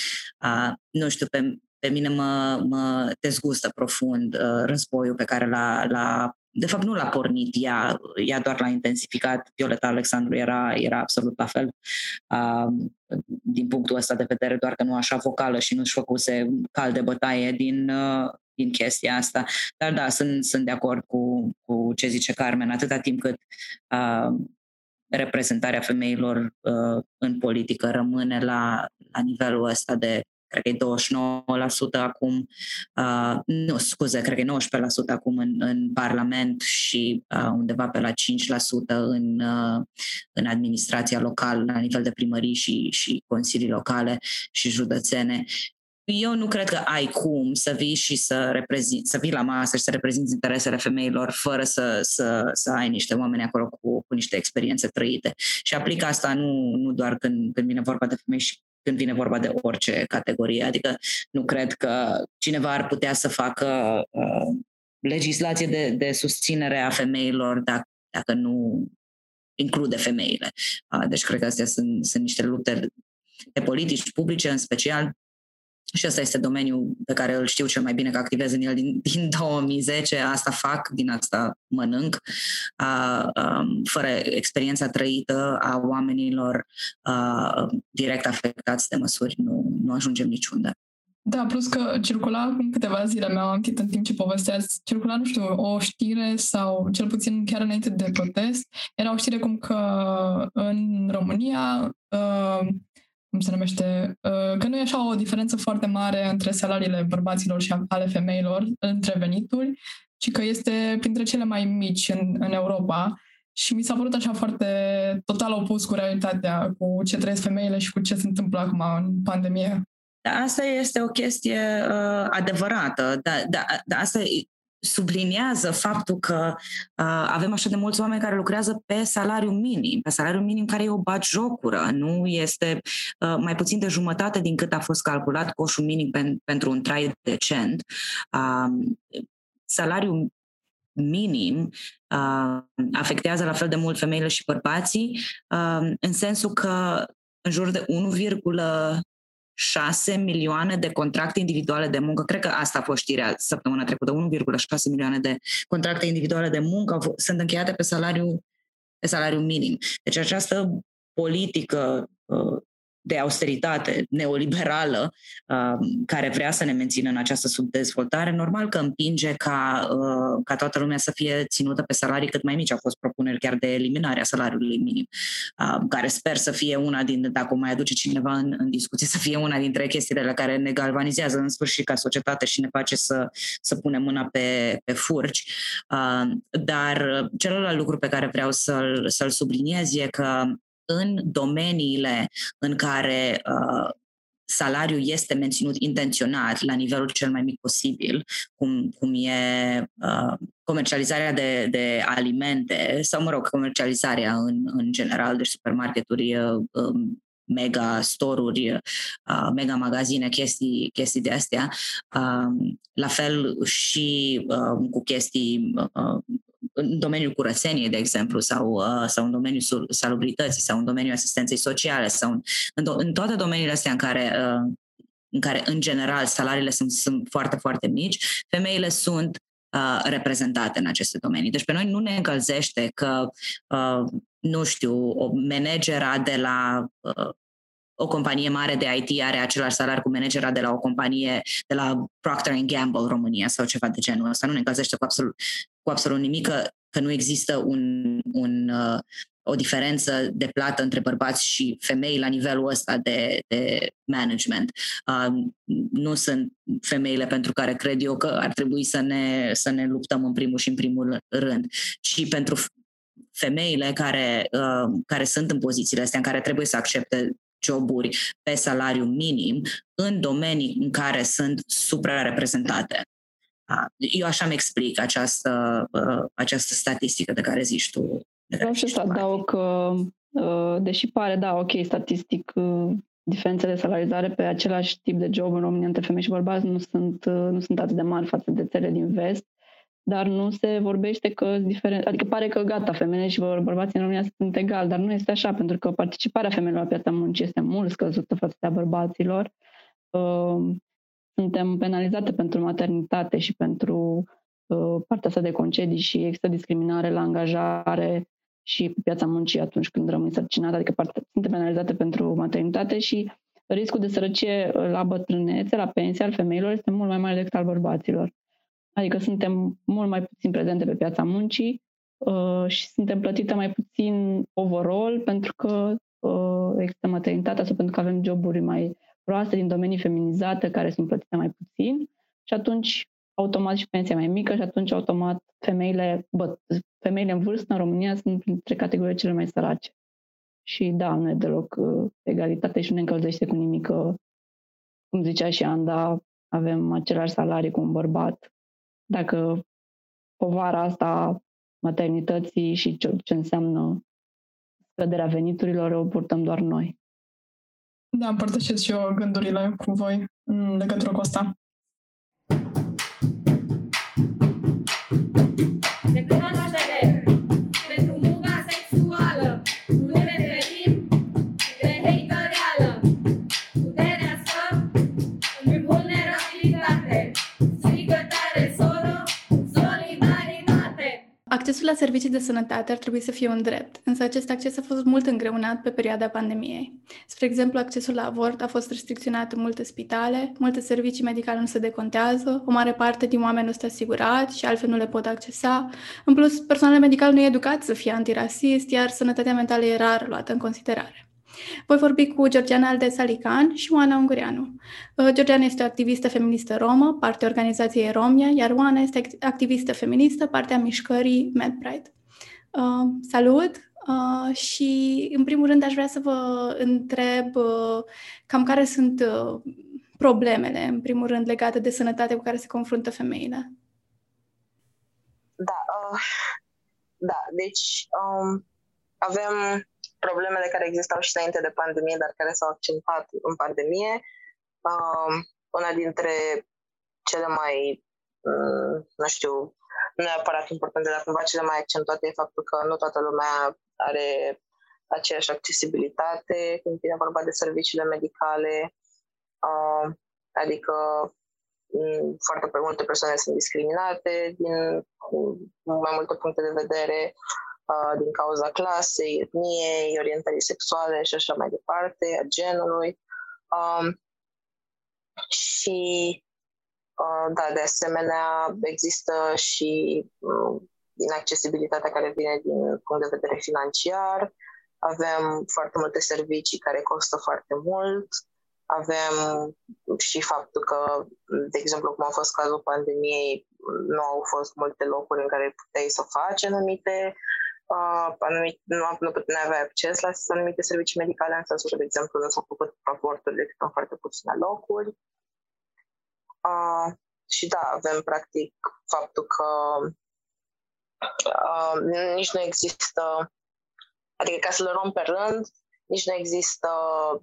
Uh, nu știu, pe, pe mine mă, mă dezgustă profund uh, războiul pe care l-a, l-a de fapt nu l-a pornit ea, ea doar l-a intensificat. Violeta Alexandru era, era absolut la fel uh, din punctul ăsta de vedere, doar că nu așa vocală și nu-și făcuse cal de bătaie din, uh, din chestia asta. Dar da, sunt, sunt de acord cu, cu ce zice Carmen, atâta timp cât uh, reprezentarea femeilor uh, în politică rămâne la, la nivelul ăsta de cred că e 29% acum, uh, nu, scuze, cred că e 19% acum în, în Parlament și uh, undeva pe la 5% în, uh, în administrația locală, la nivel de primării și, și consilii locale și județene. Eu nu cred că ai cum să vii și să, reprezint, să vii la masă și să reprezinți interesele femeilor fără să, să, să ai niște oameni acolo cu, cu niște experiențe trăite. Și aplic asta nu, nu doar când, când vine vorba de femei și când vine vorba de orice categorie. Adică nu cred că cineva ar putea să facă uh, legislație de, de susținere a femeilor dacă, dacă nu include femeile. Uh, deci cred că astea sunt, sunt niște lupte de politici publice în special și ăsta este domeniul pe care îl știu cel mai bine că activez în el din, din 2010, asta fac, din asta mănânc, a, a, fără experiența trăită a oamenilor a, direct afectați de măsuri, nu, nu ajungem niciunde. Da, plus că circula acum câteva zile, mi-am amintit în timp ce povesteați, circula, nu știu, o știre sau cel puțin chiar înainte de protest, era o știre cum că în România uh, cum se numește, uh, că nu e așa o diferență foarte mare între salariile bărbaților și ale femeilor între venituri, ci că este printre cele mai mici în, în Europa. Și mi s-a părut așa foarte total opus cu realitatea, cu ce trăiesc femeile și cu ce se întâmplă acum în pandemie. Da, asta este o chestie uh, adevărată. Da, da, da, asta subliniază faptul că uh, avem așa de mulți oameni care lucrează pe salariu minim, pe salariu minim care e o jocură, nu este uh, mai puțin de jumătate din cât a fost calculat coșul minim pen, pentru un trai decent. Uh, salariul minim uh, afectează la fel de mult femeile și bărbații, uh, în sensul că în jur de 6 milioane de contracte individuale de muncă. Cred că asta a fost știrea săptămâna trecută. 1,6 milioane de contracte individuale de muncă sunt încheiate pe salariu, pe salariu minim. Deci această politică uh, de austeritate neoliberală um, care vrea să ne mențină în această subdezvoltare, normal că împinge ca, uh, ca toată lumea să fie ținută pe salarii cât mai mici. Au fost propuneri chiar de eliminarea salariului minim, um, care sper să fie una din, dacă o mai aduce cineva în, în discuție, să fie una dintre chestiile la care ne galvanizează în sfârșit ca societate și ne face să, să punem mâna pe, pe furci. Um, dar celălalt lucru pe care vreau să-l, să-l subliniez e că în domeniile în care uh, salariul este menținut intenționat la nivelul cel mai mic posibil, cum, cum e uh, comercializarea de, de alimente sau, mă rog, comercializarea în, în general, deci supermarketuri, uh, um, mega storuri, uh, mega magazine, chestii, chestii de astea. Uh, la fel și uh, cu chestii uh, în domeniul curățeniei, de exemplu, sau, uh, sau în domeniul salubrității, sau în domeniul asistenței sociale, sau în, în, do- în toate domeniile astea în care, uh, în care, în general, salariile sunt, sunt foarte, foarte mici, femeile sunt uh, reprezentate în aceste domenii. Deci pe noi nu ne încălzește că, uh, nu știu, o managera de la uh, o companie mare de IT are același salariu cu managera de la o companie de la Procter Gamble România sau ceva de genul ăsta. Nu ne încălzește cu absolut, cu absolut nimic că, că nu există un, un, uh, o diferență de plată între bărbați și femei la nivelul ăsta de, de management. Uh, nu sunt femeile pentru care cred eu că ar trebui să ne, să ne luptăm în primul și în primul rând, ci pentru femeile care, uh, care sunt în pozițiile astea, în care trebuie să accepte joburi pe salariu minim în domenii în care sunt suprareprezentate. Eu așa mi explic această, această statistică de care zici tu. Vreau și să adaug că, deși pare, da, ok, statistic, diferențele de salarizare pe același tip de job în România între femei și bărbați nu sunt, nu sunt atât de mari față de țările din vest dar nu se vorbește că diferent, adică pare că gata, femeile și bărbații în România sunt egal, dar nu este așa, pentru că participarea femeilor la piața muncii este mult scăzută față de a bărbaților. Uh, suntem penalizate pentru maternitate și pentru uh, partea asta de concedii și există discriminare la angajare și pe piața muncii atunci când rămâi sărcinat, adică parte, suntem penalizate pentru maternitate și riscul de sărăcie la bătrânețe, la pensie al femeilor este mult mai mare decât al bărbaților. Adică suntem mult mai puțin prezente pe piața muncii uh, și suntem plătite mai puțin overall pentru că uh, există maternitatea sau pentru că avem joburi mai proaste din domenii feminizate care sunt plătite mai puțin și atunci automat și pensia mai mică și atunci automat femeile, bă, femeile în vârstă în România sunt printre categoriile cele mai sărace. Și da, nu e deloc uh, egalitate și nu ne încălzește cu nimic că, cum zicea și Anda, avem același salarii cu un bărbat dacă povara asta maternității și ce, ce înseamnă scăderea veniturilor o purtăm doar noi. Da, împărtășesc și eu gândurile cu voi în legătură cu asta. Accesul la servicii de sănătate ar trebui să fie un drept, însă acest acces a fost mult îngreunat pe perioada pandemiei. Spre exemplu, accesul la avort a fost restricționat în multe spitale, multe servicii medicale nu se decontează, o mare parte din oameni nu sunt asigurați și altfel nu le pot accesa. În plus, personalul medical nu e educat să fie antirasist, iar sănătatea mentală e rar luată în considerare. Voi vorbi cu Georgiana Aldesalican și Oana Ungureanu. Uh, Georgiana este o activistă feministă romă, partea organizației Romia, iar Oana este activistă feministă, partea mișcării MedPride. Uh, salut! Uh, și, în primul rând, aș vrea să vă întreb uh, cam care sunt uh, problemele, în primul rând, legate de sănătate cu care se confruntă femeile. Da, uh, da deci um, avem problemele care existau și înainte de pandemie, dar care s-au accentuat în pandemie. Uh, una dintre cele mai, uh, nu știu, nu neapărat importante, dar cumva cele mai accentuate e faptul că nu toată lumea are aceeași accesibilitate când vine vorba de serviciile medicale, uh, adică um, foarte multe persoane sunt discriminate din mai multe puncte de vedere din cauza clasei, etniei, orientării sexuale și așa mai departe, a genului. Um, și uh, da, de asemenea, există și uh, inaccesibilitatea care vine din punct de vedere financiar. Avem foarte multe servicii care costă foarte mult. Avem și faptul că, de exemplu, cum a fost cazul pandemiei, nu au fost multe locuri în care puteai să faci anumite uh, anumit, nu, nu putem avea acces la anumite servicii medicale, în sensul că, de exemplu, nu s-au făcut raporturi decât în foarte puține locuri. Uh, și da, avem practic faptul că uh, nici nu există, adică ca să le luăm pe rând, nici nu există,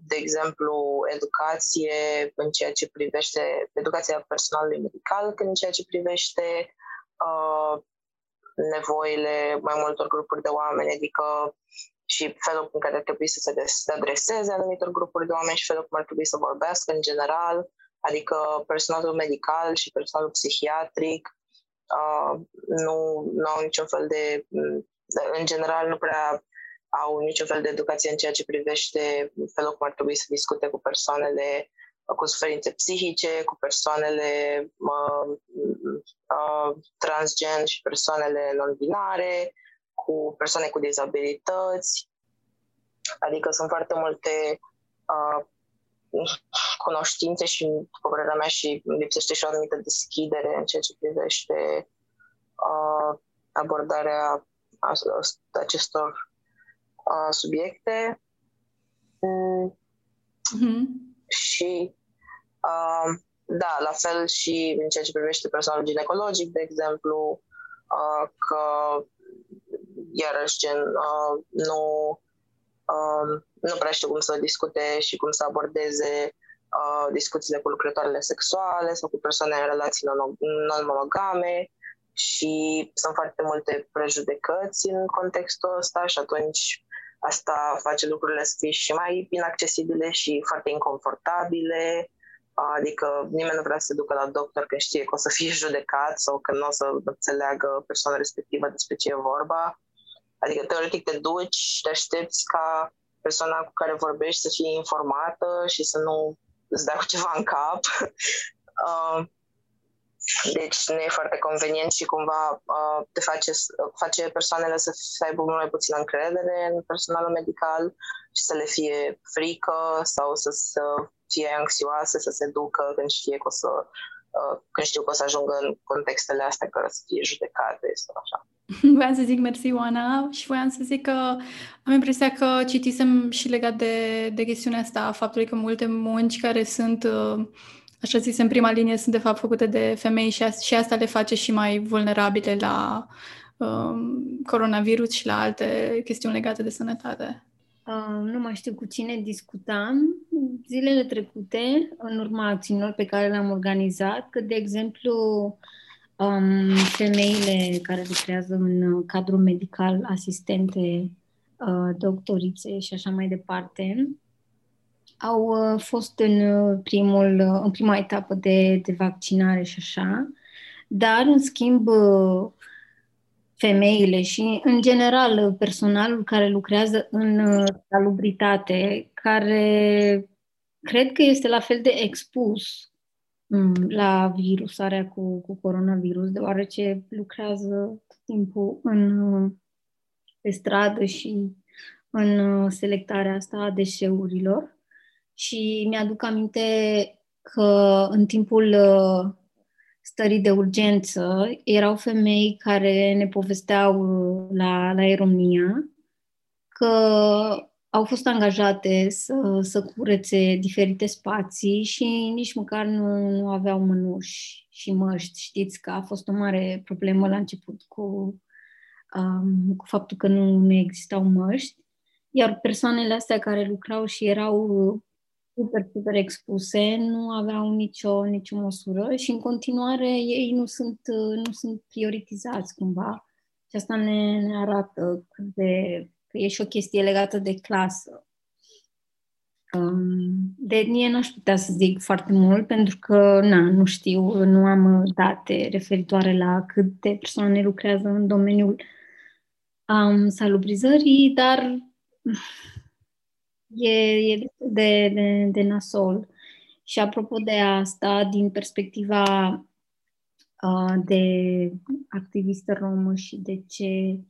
de exemplu, educație în ceea ce privește educația personalului medical, când în ceea ce privește uh, nevoile mai multor grupuri de oameni, adică și felul în care ar trebui să se adreseze anumitor grupuri de oameni și felul cum ar trebui să vorbească în general, adică personalul medical și personalul psihiatric. uh, nu, nu au niciun fel de, în general nu prea au niciun fel de educație în ceea ce privește felul cum ar trebui să discute cu persoanele cu suferințe psihice, cu persoanele uh, uh, transgen și persoanele non-binare, cu persoane cu dizabilități. Adică sunt foarte multe uh, cunoștințe și, cu părerea mea, și lipsește și o anumită deschidere în ceea ce privește uh, abordarea acestor uh, subiecte. Mm-hmm. Și uh, da, la fel și în ceea ce privește personalul ginecologic, de exemplu, uh, că iarăși gen uh, nu, uh, nu prea știu cum să discute și cum să abordeze uh, discuțiile cu lucrătoarele sexuale sau cu persoane în relații non-monogame și sunt foarte multe prejudecăți în contextul ăsta și atunci Asta face lucrurile să fie și mai inaccesibile și foarte inconfortabile, adică nimeni nu vrea să se ducă la doctor că știe că o să fie judecat sau că nu o să înțeleagă persoana respectivă despre ce e vorba. Adică, teoretic, te duci, te aștepți ca persoana cu care vorbești să fie informată și să nu îți dea cu ceva în cap. Deci nu e foarte convenient și cumva uh, te face, face persoanele să, să aibă mult mai puțină încredere în personalul medical și să le fie frică sau să, să fie anxioase, să se ducă când știe că o să uh, când știu că o să ajungă în contextele astea care să fie judecate sau așa. Voiam să zic mersi, Oana, și voiam să zic că am impresia că citisem și legat de, de chestiunea asta, faptului că multe munci care sunt uh, așa zis, în prima linie sunt de fapt făcute de femei și, și asta le face și mai vulnerabile la um, coronavirus și la alte chestiuni legate de sănătate. Uh, nu mai știu cu cine discutam zilele trecute, în urma acțiunilor pe care le-am organizat, că, de exemplu, um, femeile care lucrează în cadrul medical, asistente, uh, doctorițe și așa mai departe, au uh, fost în, uh, primul, uh, în prima etapă de, de vaccinare și așa, dar, în schimb, femeile și, în general, personalul care lucrează în salubritate, care cred că este la fel de expus mm, la virusarea cu, cu coronavirus, deoarece lucrează tot timpul în, pe stradă și în selectarea asta a deșeurilor și mi-aduc aminte că în timpul uh, stării de urgență erau femei care ne povesteau uh, la, la România că au fost angajate să, să curețe diferite spații și nici măcar nu, nu aveau mânuși și măști. Știți că a fost o mare problemă la început cu, um, cu faptul că nu, nu existau măști. Iar persoanele astea care lucrau și erau super, super expuse, nu aveau nicio, nicio măsură și în continuare ei nu sunt, nu sunt prioritizați cumva. Și asta ne, ne arată cât de, că e și o chestie legată de clasă. Um, de etnie n-aș putea să zic foarte mult, pentru că na, nu știu, nu am date referitoare la câte persoane lucrează în domeniul um, salubrizării, dar e, e de, de, de nasol. Și apropo de asta, din perspectiva uh, de activistă romă și de ce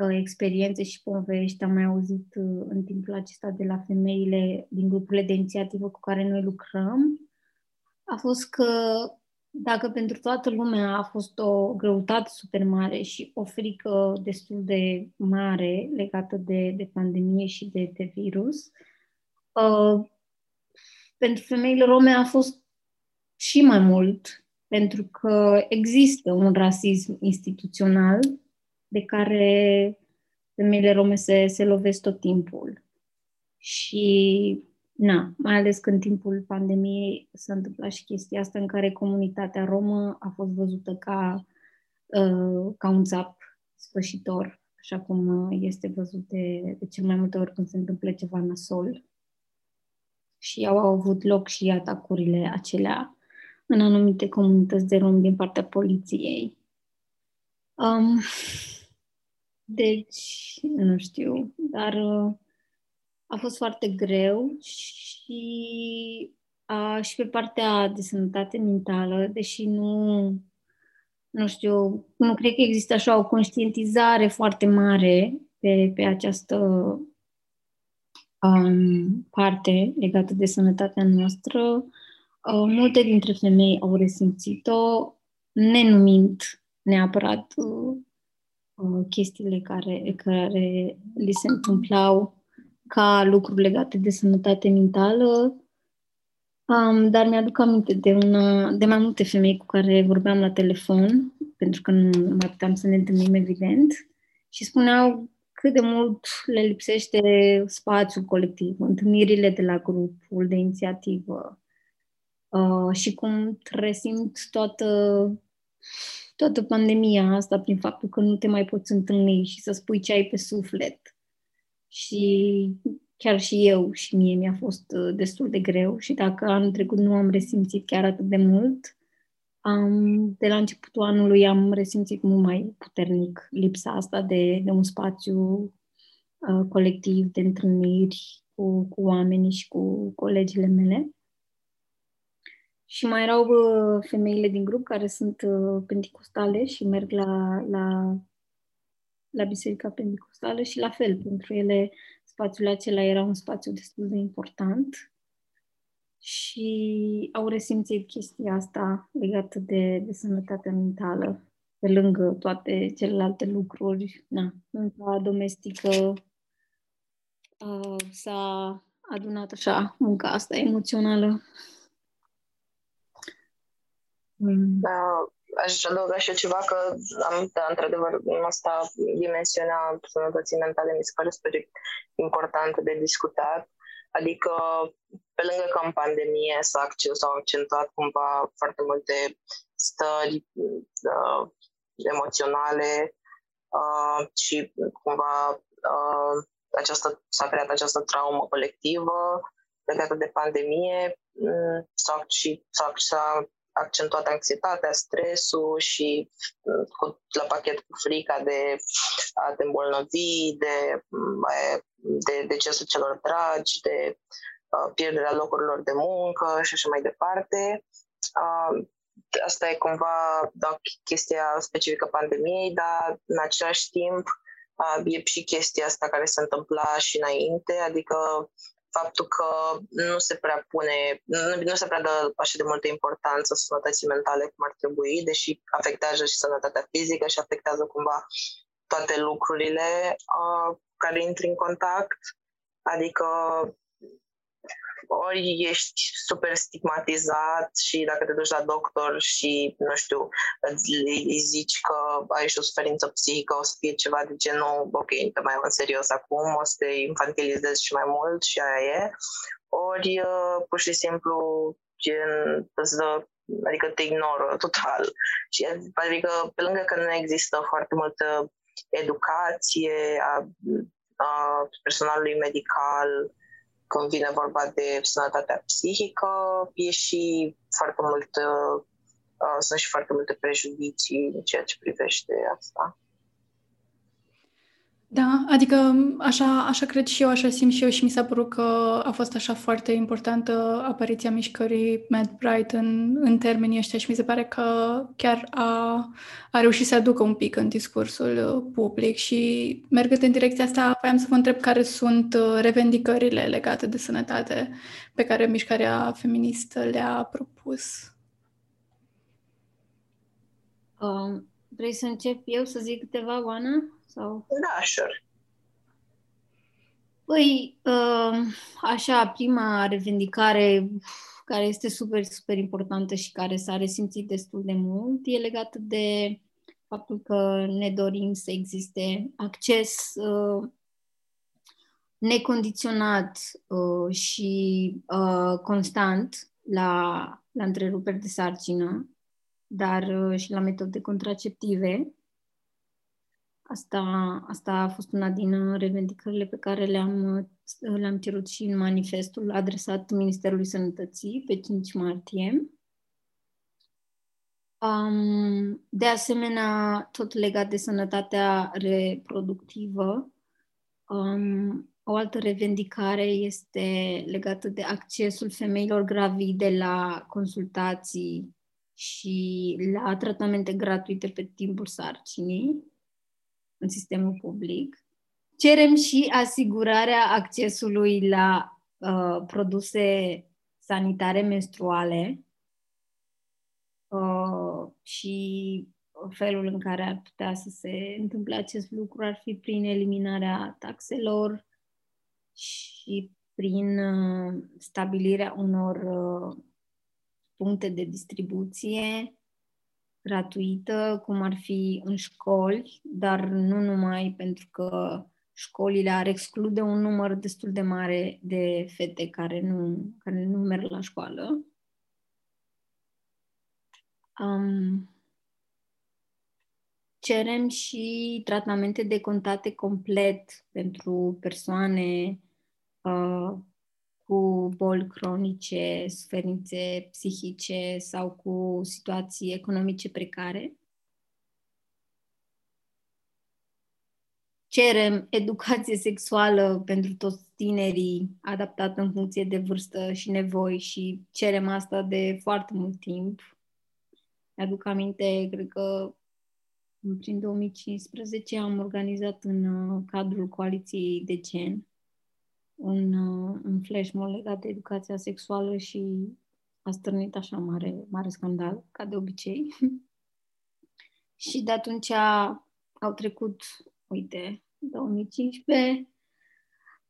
uh, experiențe și povești am mai auzit uh, în timpul acesta de la femeile din grupurile de inițiativă cu care noi lucrăm, a fost că dacă pentru toată lumea a fost o greutate super mare și o frică destul de mare legată de, de pandemie și de, de virus, uh, pentru femeile rome a fost și mai mult, pentru că există un rasism instituțional de care femeile rome se, se lovesc tot timpul. Și Na, mai ales că în timpul pandemiei s-a întâmplat și chestia asta în care comunitatea romă a fost văzută ca, uh, ca un țap spășitor, așa cum uh, este văzut de, de cel mai multe ori când se întâmplă ceva nasol. Și au avut loc și atacurile acelea în anumite comunități de rom din partea poliției. Um, deci, nu știu, dar uh, a fost foarte greu și, uh, și pe partea de sănătate mentală, deși nu, nu știu, nu cred că există așa o conștientizare foarte mare pe, pe această um, parte legată de sănătatea noastră. Uh, multe dintre femei au resimțit-o nenumind neapărat uh, uh, chestiile care, care li se întâmplau ca lucruri legate de sănătate mentală, um, dar mi-aduc aminte de, una, de mai multe femei cu care vorbeam la telefon, pentru că nu mai puteam să ne întâlnim, evident, și spuneau cât de mult le lipsește spațiul colectiv, întâlnirile de la grupul de inițiativă uh, și cum resimt toată toată pandemia asta prin faptul că nu te mai poți întâlni și să spui ce ai pe suflet. Și chiar și eu și mie mi-a fost uh, destul de greu și dacă anul trecut nu am resimțit chiar atât de mult, am, de la începutul anului am resimțit mult mai puternic lipsa asta de, de un spațiu uh, colectiv, de întâlniri cu, cu oamenii și cu colegile mele. Și mai erau uh, femeile din grup care sunt uh, pentecostale și merg la, la, la Biserica Pentecostală și la fel, pentru ele spațiul acela era un spațiu destul de important și au resimțit chestia asta legată de, de sănătatea mentală, pe lângă toate celelalte lucruri. Na, munca domestică uh, s-a adunat așa, munca asta emoțională Mm. Da, aș adăuga și eu ceva că am, da, într-adevăr, asta dimensiunea sănătății mentale mi se pare super importantă de discutat. Adică, pe lângă că în pandemie s-a s-au accentuat cumva foarte multe stări uh, emoționale uh, și cumva uh, această, s-a creat această traumă colectivă legată de pandemie uh, s-a, și s-a, s-a accentuat anxietatea, stresul și mm, cu, la pachet cu frica de a te îmbolnăvi, de, mm, de decesul celor dragi, de uh, pierderea locurilor de muncă și așa mai departe. Uh, asta e cumva da, chestia specifică pandemiei, dar în același timp uh, e și chestia asta care se întâmpla și înainte, adică faptul că nu se prea pune, nu, nu se prea dă așa de multă importanță sănătății mentale cum ar trebui, deși afectează și sănătatea fizică și afectează cumva toate lucrurile uh, care intri în contact. Adică ori ești super stigmatizat și dacă te duci la doctor și, nu știu, îți zici că ai și o suferință psihică, o să fie ceva de genul, ok, nu te mai în serios acum, o să te infantilizezi și mai mult și aia e. Ori uh, pur și simplu gen, îți dă, adică te ignoră total. Și adică pe lângă că nu există foarte multă educație a, a personalului medical, când vine vorba de sănătatea psihică, e și foarte mult, uh, sunt și foarte multe prejudicii în ceea ce privește asta. Da, adică așa, așa cred și eu, așa simt și eu și mi s-a părut că a fost așa foarte importantă apariția mișcării Matt Bright în, în termenii ăștia și mi se pare că chiar a, a reușit să aducă un pic în discursul public și mergând în direcția asta, voiam să vă întreb care sunt uh, revendicările legate de sănătate pe care mișcarea feministă le-a propus. Um, vrei să încep eu să zic câteva, Oana? Sau... Da, sure. Păi, uh, așa, prima revendicare care este super, super importantă și care s-a resimțit destul de mult e legată de faptul că ne dorim să existe acces uh, necondiționat uh, și uh, constant la, la întreruperi de sarcină, dar uh, și la metode contraceptive Asta, asta a fost una din uh, revendicările pe care le-am, uh, le-am cerut și în manifestul adresat Ministerului Sănătății pe 5 martie. Um, de asemenea, tot legat de sănătatea reproductivă, um, o altă revendicare este legată de accesul femeilor gravide la consultații și la tratamente gratuite pe timpul sarcinii în sistemul public. Cerem și asigurarea accesului la uh, produse sanitare menstruale uh, și felul în care ar putea să se întâmple acest lucru ar fi prin eliminarea taxelor și prin uh, stabilirea unor uh, puncte de distribuție gratuită, cum ar fi în școli, dar nu numai pentru că școlile ar exclude un număr destul de mare de fete care nu, care nu merg la școală. Um, cerem și tratamente de contate complet pentru persoane uh, cu boli cronice, suferințe psihice sau cu situații economice precare. Cerem educație sexuală pentru toți tinerii, adaptată în funcție de vârstă și nevoi și cerem asta de foarte mult timp. Mi-aduc aminte, cred că prin 2015 am organizat în uh, cadrul coaliției de gen un, uh, un flash mob legat de educația sexuală și a stârnit așa mare, mare scandal, ca de obicei. și de atunci au trecut, uite, 2015,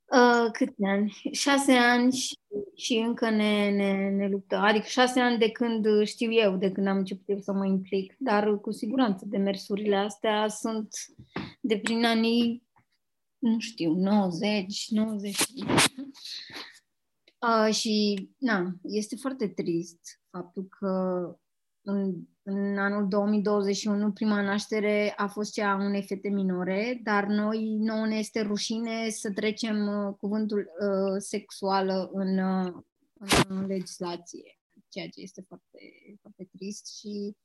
uh, câți ani? Șase ani și, și încă ne, ne, ne luptăm. Adică șase ani de când știu eu, de când am început să mă implic. Dar cu siguranță demersurile astea sunt de prin anii nu știu, 90, 90. Uh, și, na, este foarte trist faptul că în, în anul 2021 prima naștere a fost cea a unei fete minore, dar noi nouă ne este rușine să trecem uh, cuvântul uh, sexuală în, uh, în legislație, ceea ce este foarte, foarte trist și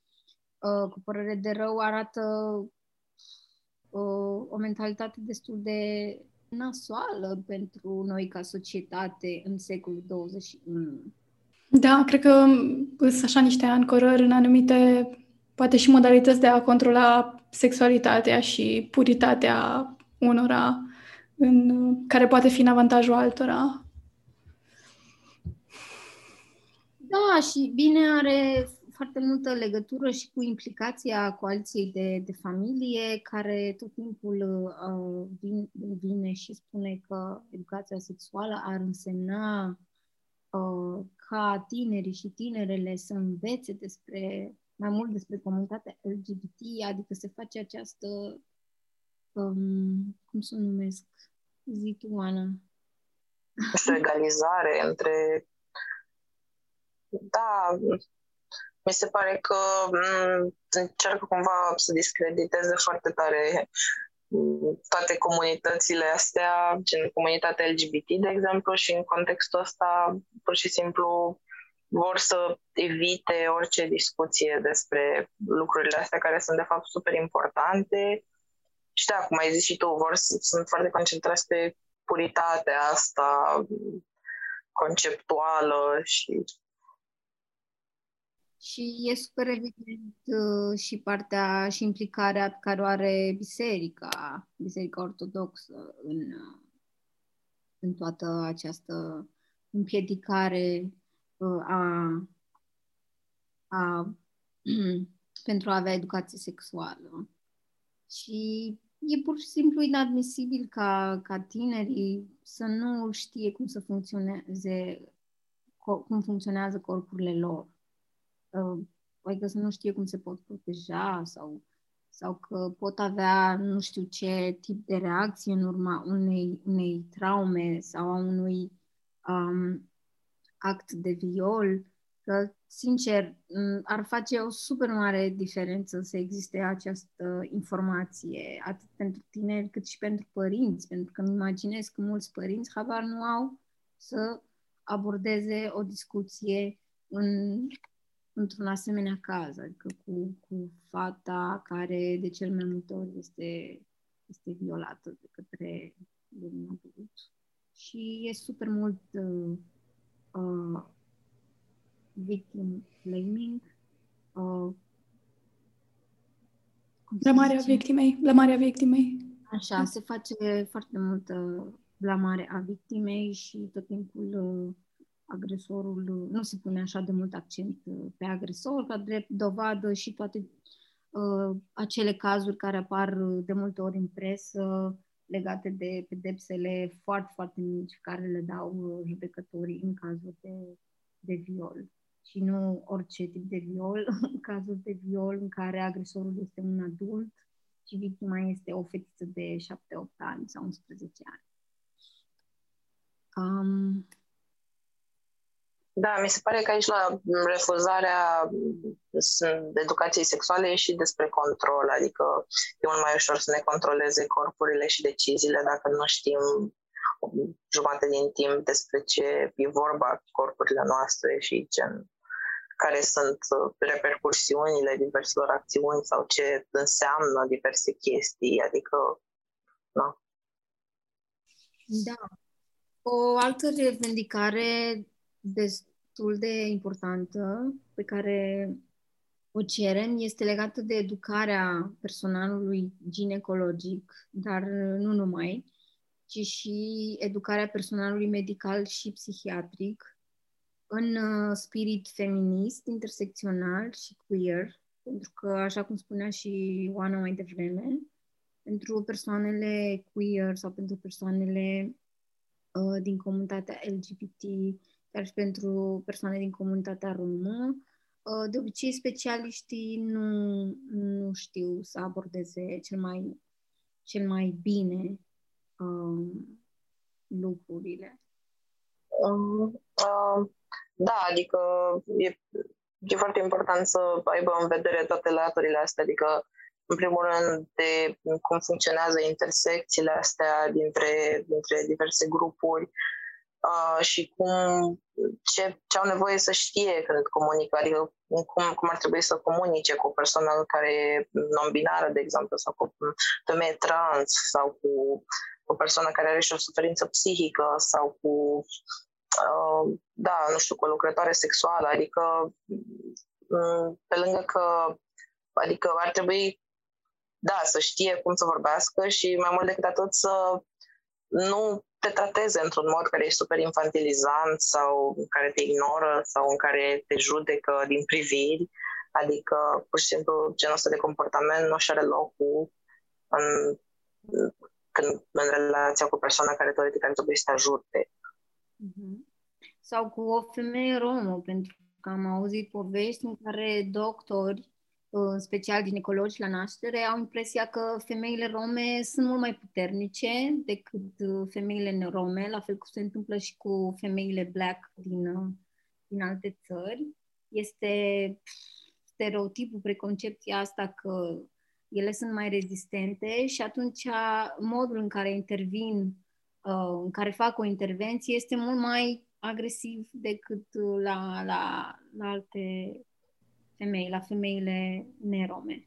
uh, cu părere de rău arată o, o mentalitate destul de nasoală pentru noi ca societate în secolul 21. Da, cred că sunt așa niște ancorări în anumite, poate și modalități de a controla sexualitatea și puritatea unora, în, care poate fi în avantajul altora. Da, și bine are foarte multă legătură și cu implicația coaliției de, de familie, care tot timpul uh, vin, vine și spune că educația sexuală ar însemna uh, ca tinerii și tinerele să învețe despre mai mult despre comunitatea LGBT, adică se face această, um, cum să o numesc, zi tu, Ana. egalizare între da, mi se pare că mm, încearcă cumva să discrediteze foarte tare mm, toate comunitățile astea, gen comunitatea LGBT, de exemplu, și în contextul ăsta pur și simplu vor să evite orice discuție despre lucrurile astea care sunt de fapt super importante. Și da, cum ai zis și tu, vor să, sunt foarte concentrați pe puritatea asta conceptuală și și e super evident uh, și partea și implicarea pe care o are biserica, biserica ortodoxă în, uh, în toată această împiedicare uh, a, a, pentru a avea educație sexuală. Și e pur și simplu inadmisibil ca, ca tinerii să nu știe cum să funcționeze cum funcționează corpurile lor uh, adică să nu știe cum se pot proteja sau, sau că pot avea nu știu ce tip de reacție în urma unei, unei traume sau a unui um, act de viol, că, sincer, ar face o super mare diferență să existe această informație, atât pentru tineri cât și pentru părinți, pentru că îmi imaginez că mulți părinți habar nu au să abordeze o discuție în într-un asemenea caz, adică cu, cu fata care de cel mai multe ori este, este violată de către de un adult. Și e super mult uh, uh, victim blaming. Uh, cum se Blamarea zice? victimei, blamarea victimei. Așa, se face foarte multă blamare a victimei și tot timpul uh, agresorul, uh, nu se pune așa de mult accent uh, pe agresor, ca drept dovadă și toate uh, acele cazuri care apar uh, de multe ori în presă legate de pedepsele foarte, foarte mici care le dau uh, judecătorii în cazuri de, de viol. Și nu orice tip de viol, în cazuri de viol în care agresorul este un adult și victima este o fetiță de 7-8 ani sau 11 ani. Um, Da, mi se pare că aici la refuzarea sunt educației sexuale e și despre control, adică e mult mai ușor să ne controleze corpurile și deciziile dacă nu știm o jumătate din timp despre ce e vorba corpurile noastre și gen, care sunt uh, repercursiunile diverselor acțiuni sau ce înseamnă diverse chestii, adică da. Da. O altă revendicare destul de importantă pe care o cerem este legată de educarea personalului ginecologic, dar nu numai, ci și educarea personalului medical și psihiatric în uh, spirit feminist, intersecțional și queer, pentru că, așa cum spunea și Oana mai devreme, pentru persoanele queer sau pentru persoanele uh, din comunitatea LGBT, chiar și pentru persoane din comunitatea romă. Uh, de obicei, specialiștii nu, nu știu să abordeze cel mai, cel mai bine uh, lucrurile. Um, uh, da, adică e, e foarte important să aibă în vedere toate laturile astea, adică în primul rând de cum funcționează intersecțiile astea dintre, dintre diverse grupuri uh, și cum, ce, ce au nevoie să știe când comunică, adică cum, cum ar trebui să comunice cu o persoană care e non-binară, de exemplu, sau cu o femeie trans, sau cu o persoană care are și o suferință psihică, sau cu, uh, da, nu știu, cu o lucrătoare sexuală, adică mm, pe lângă că Adică ar trebui, da, să știe cum să vorbească și mai mult decât atât să nu te trateze într-un mod care e super infantilizant sau în care te ignoră sau în care te judecă din priviri. Adică, pur și simplu, genul ăsta de comportament nu și are locul în, când, în relația cu persoana care teoretic ar trebui să te ajute. Mhm. Sau cu o femeie romă, pentru că am auzit povești în care doctori, în special ginecologi la naștere, au impresia că femeile rome sunt mult mai puternice decât uh, femeile nerome, la fel cum se întâmplă și cu femeile black din, uh, din alte țări. Este stereotipul, preconcepția asta că ele sunt mai rezistente și atunci modul în care intervin, uh, în care fac o intervenție este mult mai agresiv decât uh, la, la, la alte femei, la femeile nerome.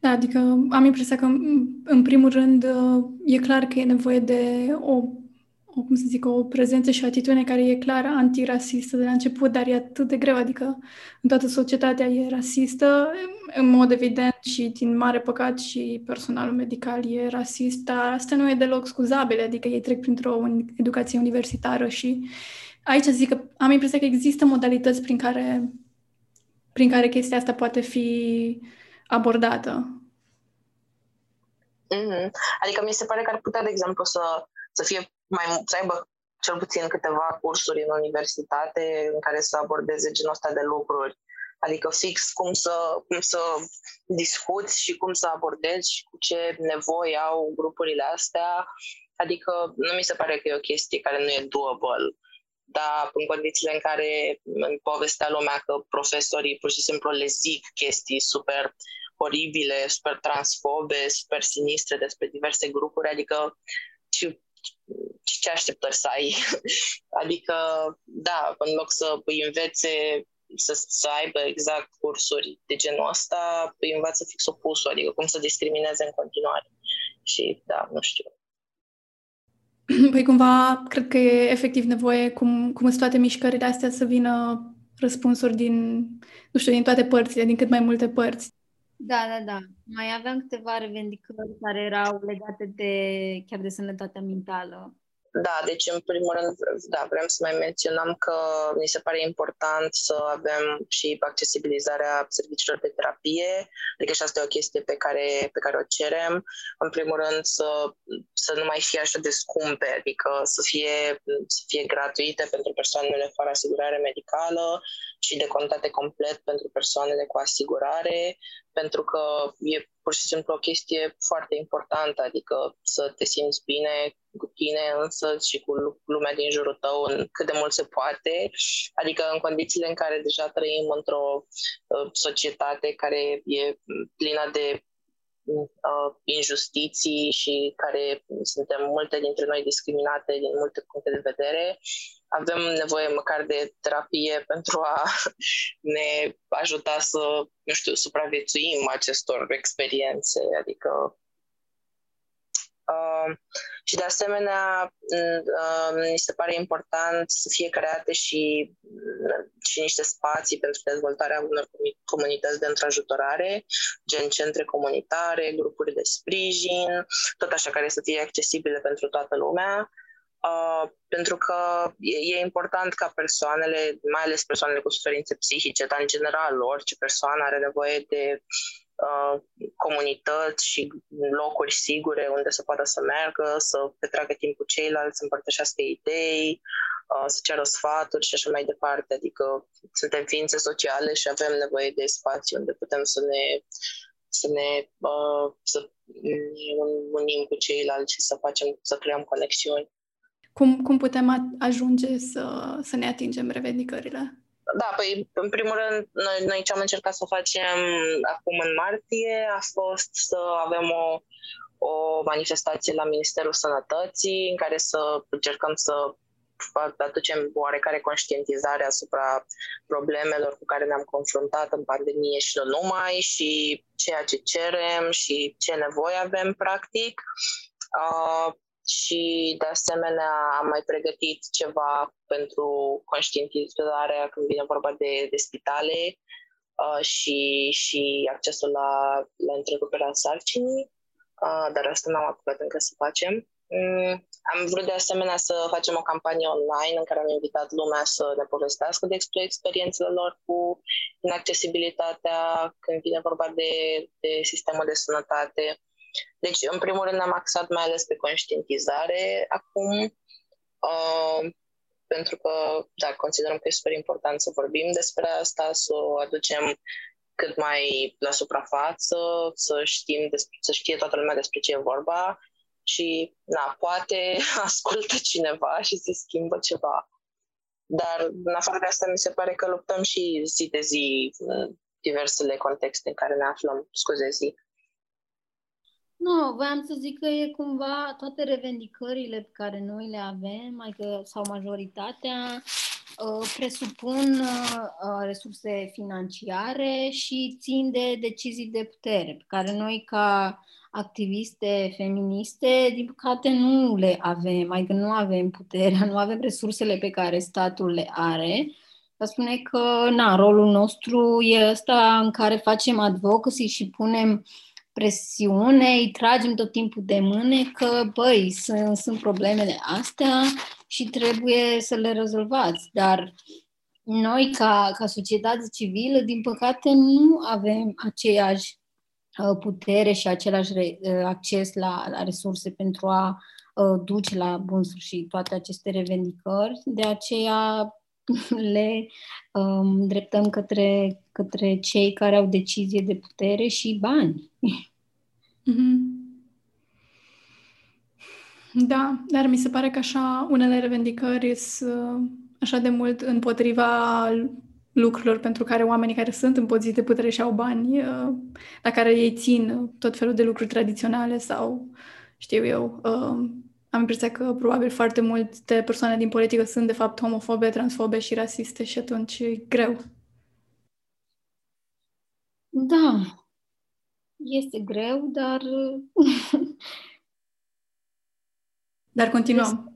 Da, adică am impresia că, în primul rând, e clar că e nevoie de o, o cum să zic, o prezență și o atitudine care e clar antirasistă de la început, dar e atât de greu, adică în toată societatea e rasistă, în mod evident și din mare păcat și personalul medical e rasist, dar asta nu e deloc scuzabil, adică ei trec printr-o educație universitară și aici zic că am impresia că există modalități prin care, prin care chestia asta poate fi abordată. Mm-hmm. Adică mi se pare că ar putea, de exemplu, să, să fie mai să aibă cel puțin câteva cursuri în universitate în care să abordeze genul ăsta de lucruri. Adică fix cum să, cum să discuți și cum să abordezi și cu ce nevoi au grupurile astea. Adică nu mi se pare că e o chestie care nu e doable dar în condițiile în care în povestea lumea că profesorii pur și simplu le zic chestii super oribile, super transfobe, super sinistre despre diverse grupuri, adică ce, ce ce așteptări să ai? adică, da, în loc să îi învețe să, să aibă exact cursuri de genul ăsta, îi învață fix opusul, adică cum să discrimineze în continuare. Și da, nu știu. Păi cumva, cred că e efectiv nevoie, cum, cum sunt toate mișcările astea, să vină răspunsuri din, nu știu, din toate părțile, din cât mai multe părți. Da, da, da. Mai aveam câteva revendicări care erau legate de chiar de sănătatea mentală. Da, deci în primul rând, da, vrem să mai menționăm că mi se pare important să avem și accesibilizarea serviciilor de terapie, adică și asta e o chestie pe care, pe care o cerem. În primul rând să, să nu mai fie așa de scumpe, adică să fie, să fie gratuite pentru persoanele fără asigurare medicală și decontate complet pentru persoanele cu asigurare, pentru că e pur și simplu o chestie foarte importantă, adică să te simți bine cu tine însă și cu lumea din jurul tău în cât de mult se poate, adică în condițiile în care deja trăim într-o uh, societate care e plină de uh, injustiții și care suntem multe dintre noi discriminate din multe puncte de vedere, avem nevoie măcar de terapie pentru a ne ajuta să, nu știu, supraviețuim acestor experiențe, adică Uh, și de asemenea, uh, mi se pare important să fie create și, și niște spații pentru dezvoltarea unor comunități de întrajutorare, gen centre comunitare, grupuri de sprijin, tot așa care să fie accesibile pentru toată lumea. Uh, pentru că e, e important ca persoanele, mai ales persoanele cu suferințe psihice, dar în general orice persoană are nevoie de uh, comunități și locuri sigure unde să poată să meargă, să petreacă timp cu ceilalți, să împărtășească idei, uh, să ceară sfaturi și așa mai departe. Adică suntem ființe sociale și avem nevoie de spații unde putem să ne să ne uh, să unim cu ceilalți și să facem, să creăm conexiuni. Cum, cum putem ajunge să, să ne atingem revendicările? Da, păi, în primul rând, noi, noi ce am încercat să facem acum în martie a fost să avem o, o manifestație la Ministerul Sănătății în care să încercăm să aducem oarecare conștientizare asupra problemelor cu care ne-am confruntat în pandemie și nu numai și ceea ce cerem și ce nevoie avem practic. Uh, și de asemenea am mai pregătit ceva pentru conștientizarea când vine vorba de, de spitale uh, și, și accesul la, la întreruperea sarcinii, uh, dar asta n-am apucat încă să facem. Mm, am vrut de asemenea să facem o campanie online în care am invitat lumea să ne povestească despre experiențele lor cu inaccesibilitatea când vine vorba de, de sistemul de sănătate deci, în primul rând, am axat mai ales pe conștientizare acum, uh, pentru că, da, considerăm că e super important să vorbim despre asta, să o aducem cât mai la suprafață, să știm, despre, să știe toată lumea despre ce e vorba și, na, poate ascultă cineva și se schimbă ceva. Dar, în afară de asta, mi se pare că luptăm și zi de zi în diversele contexte în care ne aflăm, scuze zi. Nu, voiam să zic că e cumva toate revendicările pe care noi le avem, adică, sau majoritatea, uh, presupun uh, resurse financiare și țin de decizii de putere, pe care noi ca activiste feministe, din păcate, nu le avem, adică nu avem puterea, nu avem resursele pe care statul le are. Vă spune că, na, rolul nostru e ăsta în care facem advocacy și punem uh, presiune, îi tragem tot timpul de mâne că, băi, sunt, sunt problemele astea și trebuie să le rezolvați. Dar noi, ca, ca societate civilă, din păcate, nu avem aceeași uh, putere și același uh, acces la, la resurse pentru a uh, duce la bun sfârșit toate aceste revendicări. De aceea le um, dreptăm către, către cei care au decizie de putere și bani. Mm-hmm. Da, dar mi se pare că așa unele revendicări sunt așa de mult împotriva lucrurilor pentru care oamenii care sunt în poziții de putere și au bani, uh, la care ei țin tot felul de lucruri tradiționale sau, știu eu, uh, am impresia că probabil foarte multe persoane din politică sunt de fapt homofobe, transfobe și rasiste și atunci e greu. Da, este greu, dar Dar continuăm.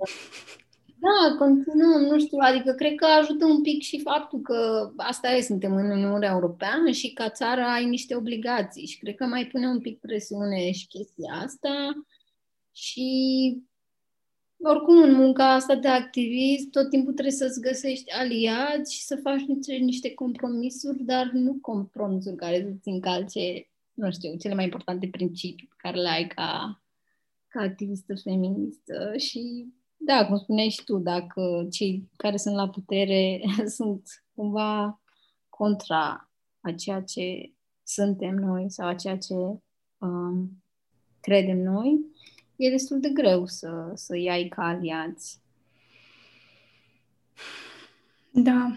Da, continuăm, nu știu, adică cred că ajută un pic și faptul că asta e, suntem în Uniunea Europeană și ca țară ai niște obligații și cred că mai pune un pic presiune și chestia asta și oricum în munca asta de activist tot timpul trebuie să-ți găsești aliați și să faci niște, niște compromisuri, dar nu compromisuri care să-ți încalce, nu știu, cele mai importante principii pe care le ai ca, ca activistă feministă și da, cum spuneai și tu, dacă cei care sunt la putere sunt cumva contra a ceea ce suntem noi sau a ceea ce um, credem noi, e destul de greu să, să iai ca aliați. Da.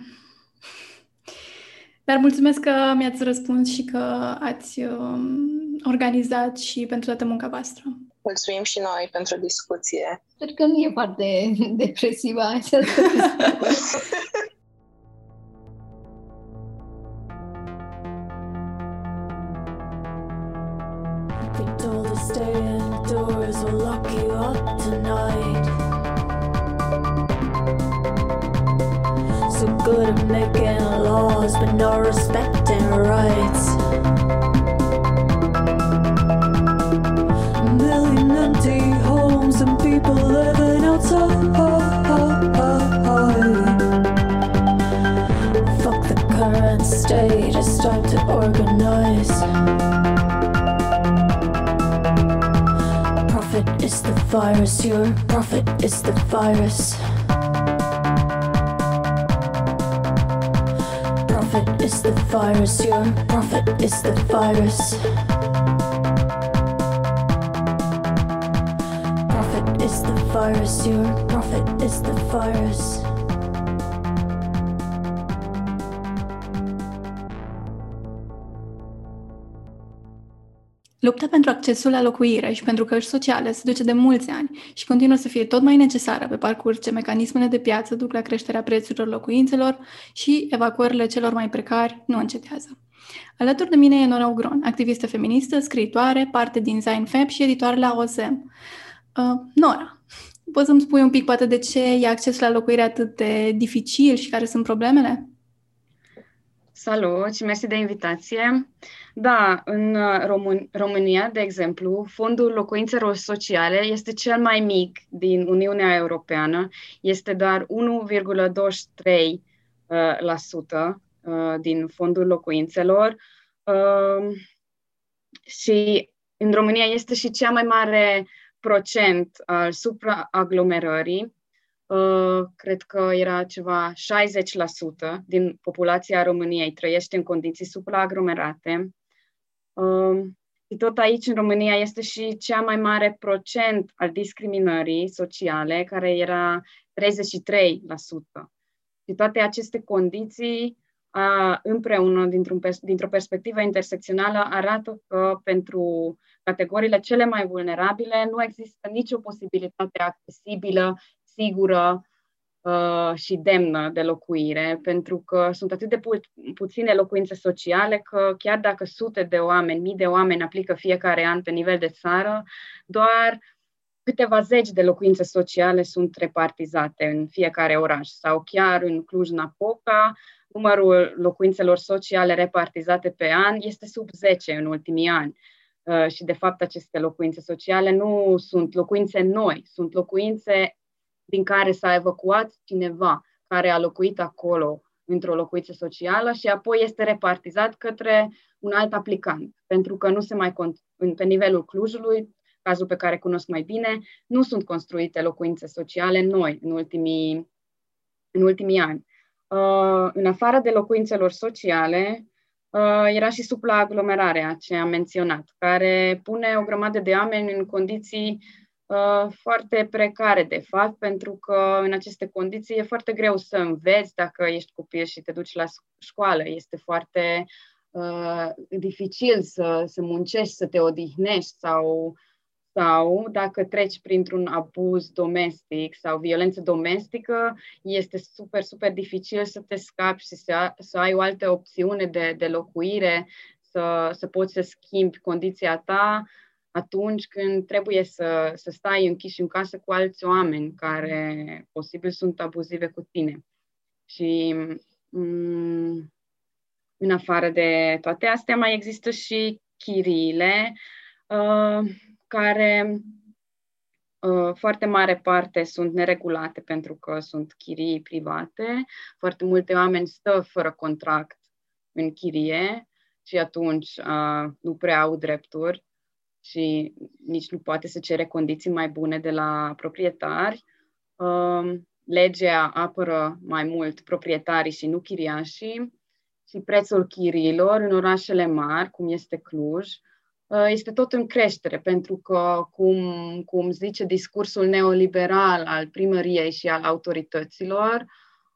Dar mulțumesc că mi-ați răspuns și că ați um, organizat și pentru toată munca voastră. Mulțumim și noi pentru discuție. Sper că nu e foarte depresivă această Be told to stay indoors or lock you up tonight. So good at making but not respecting rights. A million empty homes and people living outside. Fuck the current state, it's time to organize. Profit is the virus, your profit is the virus. Is the virus, your profit is the virus. Profit is the virus, your profit is the virus. Accesul la locuire și pentru căști sociale se duce de mulți ani și continuă să fie tot mai necesară pe parcurs ce mecanismele de piață duc la creșterea prețurilor locuințelor și evacuările celor mai precari nu încetează. Alături de mine e Nora Ugron, activistă feministă, scriitoare, parte din Zain Fab și editoare la OZM. Uh, Nora, poți să-mi spui un pic poate de ce e accesul la locuire atât de dificil și care sunt problemele? Salut și mersi de invitație. Da, în uh, Român- România, de exemplu, fondul locuințelor sociale este cel mai mic din Uniunea Europeană. Este doar 1,23% uh, la sută, uh, din fondul locuințelor. Uh, și în România este și cea mai mare procent al supraaglomerării. Uh, cred că era ceva 60% din populația României trăiește în condiții supraaglomerate. Uh, și tot aici, în România, este și cea mai mare procent al discriminării sociale, care era 33%. Și toate aceste condiții uh, împreună, dintr-un, pers- dintr-o perspectivă intersecțională, arată că pentru categoriile cele mai vulnerabile nu există nicio posibilitate accesibilă, sigură uh, și demnă de locuire, pentru că sunt atât de pu- puține locuințe sociale că chiar dacă sute de oameni, mii de oameni aplică fiecare an pe nivel de țară, doar câteva zeci de locuințe sociale sunt repartizate în fiecare oraș sau chiar în Cluj-Napoca, numărul locuințelor sociale repartizate pe an este sub 10 în ultimii ani. Uh, și, de fapt, aceste locuințe sociale nu sunt locuințe noi, sunt locuințe din care s-a evacuat cineva care a locuit acolo într-o locuință socială și apoi este repartizat către un alt aplicant, pentru că nu se mai cont- pe nivelul Clujului, cazul pe care cunosc mai bine, nu sunt construite locuințe sociale noi în ultimii, în ultimii ani. Uh, în afară de locuințelor sociale, uh, era și supraaglomerarea, ce am menționat, care pune o grămadă de oameni în condiții uh, foarte precare, de fapt, pentru că în aceste condiții e foarte greu să înveți dacă ești copil și te duci la școală. Este foarte uh, dificil să, să muncești, să te odihnești sau sau dacă treci printr-un abuz domestic sau violență domestică, este super, super dificil să te scapi și să, să ai o altă opțiune de, de locuire, să, să poți să schimbi condiția ta atunci când trebuie să, să stai închis în casă cu alți oameni care posibil sunt abuzive cu tine. Și mm, în afară de toate astea mai există și chiriile, uh, care uh, foarte mare parte sunt neregulate pentru că sunt chirii private. Foarte multe oameni stă fără contract în chirie și atunci uh, nu prea au drepturi și nici nu poate să cere condiții mai bune de la proprietari. Uh, legea apără mai mult proprietarii și nu chiriașii și prețul chiriilor în orașele mari, cum este Cluj, uh, este tot în creștere, pentru că, cum, cum zice discursul neoliberal al primăriei și al autorităților,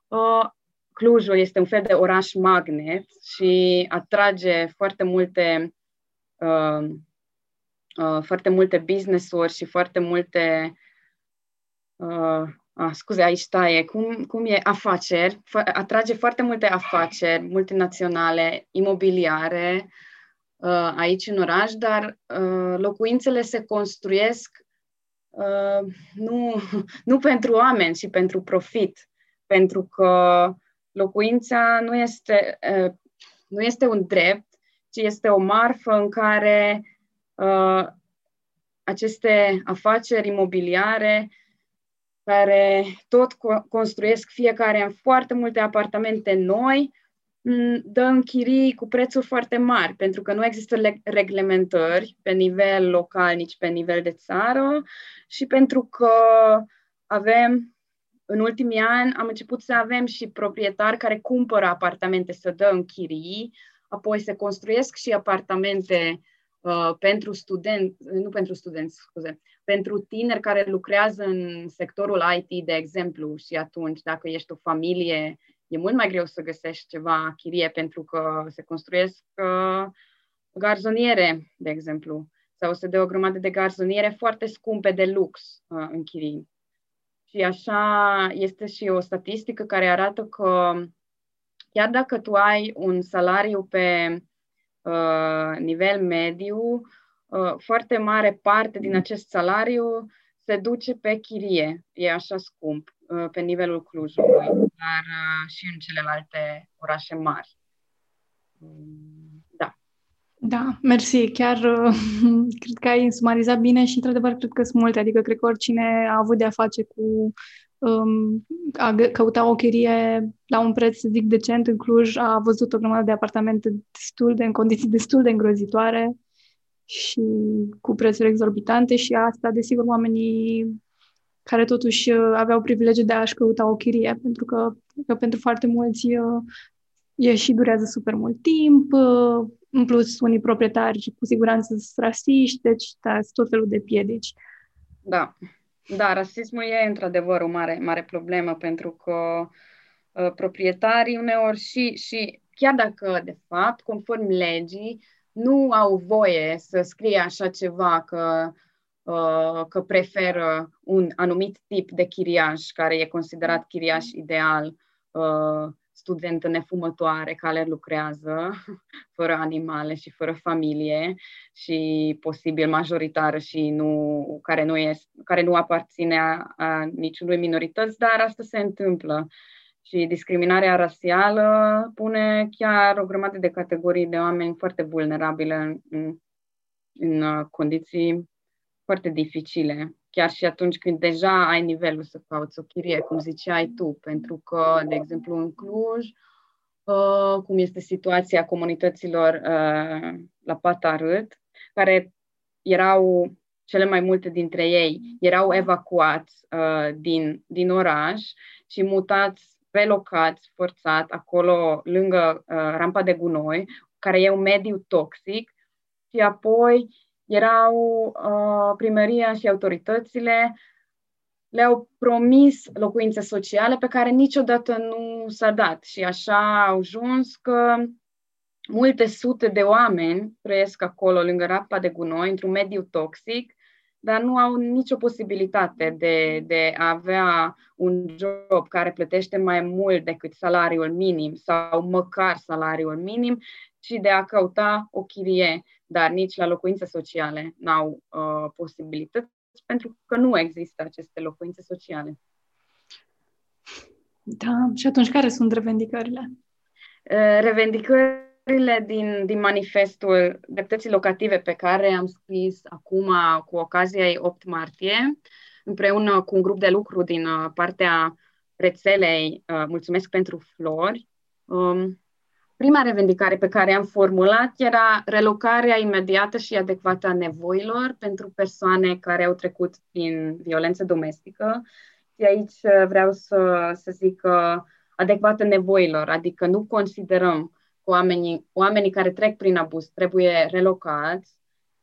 uh, Clujul este un fel de oraș magnet și atrage foarte multe uh, uh, foarte multe business-uri și foarte multe uh, ah, scuze, aici taie, cum, cum e afaceri, atrage foarte multe afaceri multinaționale, imobiliare uh, aici în oraș, dar uh, locuințele se construiesc uh, nu, nu pentru oameni, ci pentru profit, pentru că locuința nu este, uh, nu este un drept, ci este o marfă în care uh, aceste afaceri imobiliare care tot construiesc fiecare în foarte multe apartamente noi, dă închirii cu prețuri foarte mari, pentru că nu există reglementări pe nivel local, nici pe nivel de țară și pentru că avem, în ultimii ani, am început să avem și proprietari care cumpără apartamente să dă închirii, apoi se construiesc și apartamente uh, pentru studenți, nu pentru studenți, scuze, pentru tineri care lucrează în sectorul IT, de exemplu, și atunci, dacă ești o familie, e mult mai greu să găsești ceva chirie pentru că se construiesc uh, garzoniere, de exemplu, sau se dă o grămadă de garzoniere foarte scumpe de lux uh, în chirii. Și așa este și o statistică care arată că chiar dacă tu ai un salariu pe uh, nivel mediu, Uh, foarte mare parte din acest salariu se duce pe chirie. E așa scump uh, pe nivelul Clujului, dar uh, și în celelalte orașe mari. Mm, da. Da, mersi. Chiar cred că ai sumarizat bine și, într-adevăr, cred că sunt multe. Adică, cred că oricine a avut de-a face cu um, a căuta o chirie la un preț, să zic, decent în Cluj, a văzut o grămadă de apartamente destul de, în condiții destul de îngrozitoare și cu prețuri exorbitante și asta, desigur, oamenii care totuși uh, aveau privilegiul de a-și căuta o chirie, pentru că, că pentru foarte mulți uh, e și durează super mult timp, uh, în plus unii proprietari cu siguranță sunt rasiști, deci da, sunt tot felul de piedici. Da, da, rasismul e într-adevăr o mare, mare problemă pentru că uh, proprietarii uneori și, și chiar dacă de fapt, conform legii, nu au voie să scrie așa ceva că, uh, că preferă un anumit tip de chiriaș care e considerat chiriaș ideal, uh, studentă nefumătoare care lucrează fără animale și fără familie și posibil majoritară și nu, care, nu este, care nu aparține a, a niciunui minorități, dar asta se întâmplă. Și discriminarea rasială pune chiar o grămadă de categorii de oameni foarte vulnerabile în, în, în uh, condiții foarte dificile. Chiar și atunci când deja ai nivelul să cauți o chirie, cum ziceai tu, pentru că, de exemplu, în Cluj, uh, cum este situația comunităților uh, la Patarât, care erau cele mai multe dintre ei erau evacuați uh, din, din oraș și mutați relocați forțat acolo lângă uh, rampa de gunoi, care e un mediu toxic, și apoi erau uh, primăria și autoritățile le-au promis locuințe sociale pe care niciodată nu s-a dat. Și așa au ajuns că multe sute de oameni trăiesc acolo lângă rapa de gunoi, într-un mediu toxic dar nu au nicio posibilitate de, de a avea un job care plătește mai mult decât salariul minim sau măcar salariul minim și de a căuta o chirie, dar nici la locuințe sociale n-au uh, posibilități pentru că nu există aceste locuințe sociale. Da, și atunci care sunt revendicările? Uh, revendicările din, din manifestul dreptății locative pe care am scris acum cu ocazia 8 martie, împreună cu un grup de lucru din uh, partea rețelei uh, Mulțumesc pentru flori. Um, prima revendicare pe care am formulat era relocarea imediată și adecvată a nevoilor pentru persoane care au trecut prin violență domestică. Și aici vreau să, să zic că adecvată nevoilor, adică nu considerăm că oamenii, oamenii care trec prin abuz trebuie relocați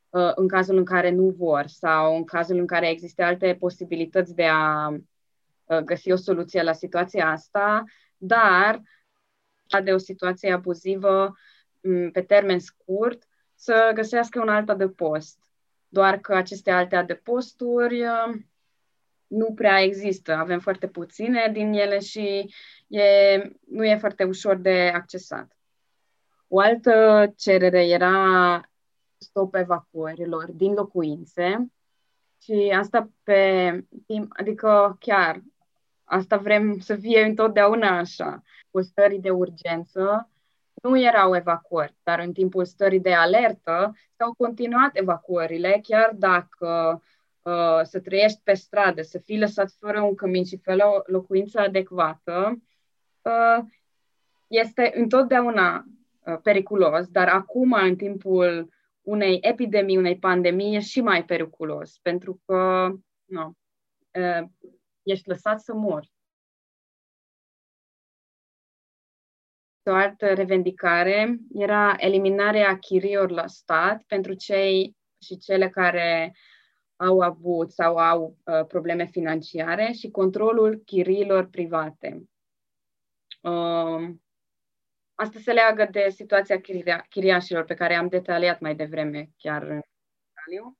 uh, în cazul în care nu vor sau în cazul în care există alte posibilități de a uh, găsi o soluție la situația asta, dar de o situație abuzivă mm, pe termen scurt să găsească un alt adăpost. Doar că aceste alte adăposturi uh, nu prea există. Avem foarte puține din ele și e, nu e foarte ușor de accesat. O altă cerere era stop evacuărilor din locuințe și asta pe timp, adică chiar asta vrem să fie întotdeauna așa. Cu stării de urgență nu erau evacuări, dar în timpul stării de alertă s-au continuat evacuările, chiar dacă uh, să trăiești pe stradă, să fii lăsat fără un cămin și fără o locuință adecvată, uh, este întotdeauna uh, periculos, dar acum, în timpul unei epidemii, unei pandemii, e și mai periculos, pentru că nu, uh, ești lăsat să mori. O altă revendicare era eliminarea chiriilor la stat pentru cei și cele care au avut sau au uh, probleme financiare și controlul chiriilor private. Uh, asta se leagă de situația chiria, chiriașilor pe care am detaliat mai devreme chiar în detaliu.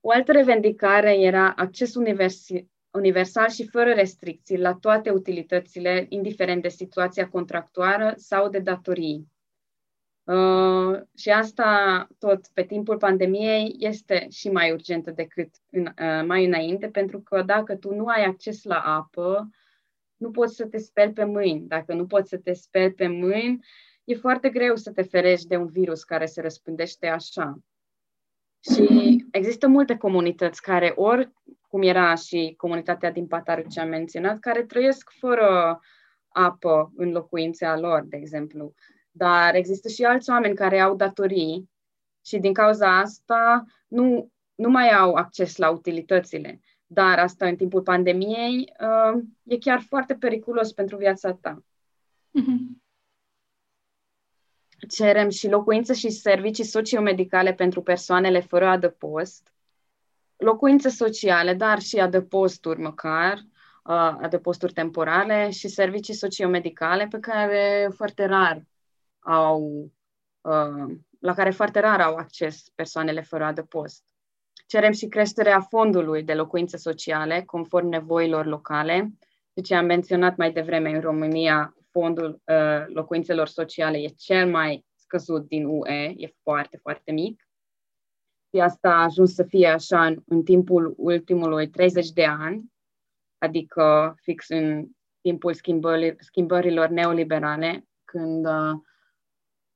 O altă revendicare era acces universi- universal și fără restricții la toate utilitățile, indiferent de situația contractuală sau de datorii. Uh, și asta tot pe timpul pandemiei este și mai urgentă decât în, uh, mai înainte, pentru că dacă tu nu ai acces la apă, nu poți să te speli pe mâini. Dacă nu poți să te speli pe mâini, e foarte greu să te ferești de un virus care se răspândește așa. Și există multe comunități care, ori cum era și comunitatea din Pataru ce am menționat, care trăiesc fără apă în locuința lor, de exemplu. Dar există și alți oameni care au datorii și din cauza asta nu, nu mai au acces la utilitățile. Dar asta în timpul pandemiei uh, e chiar foarte periculos pentru viața ta. Mm-hmm. Cerem și locuințe și servicii sociomedicale pentru persoanele fără adăpost, locuințe sociale, dar și adăposturi măcar, uh, adăposturi temporale și servicii sociomedicale pe care foarte rar au, uh, la care foarte rar au acces persoanele fără adăpost. Cerem și creșterea fondului de locuințe sociale conform nevoilor locale. Deci am menționat mai devreme în România, fondul uh, locuințelor sociale e cel mai scăzut din UE, e foarte, foarte mic. Și asta a ajuns să fie așa în, în timpul ultimului 30 de ani, adică fix în timpul schimbări, schimbărilor neoliberale, când uh,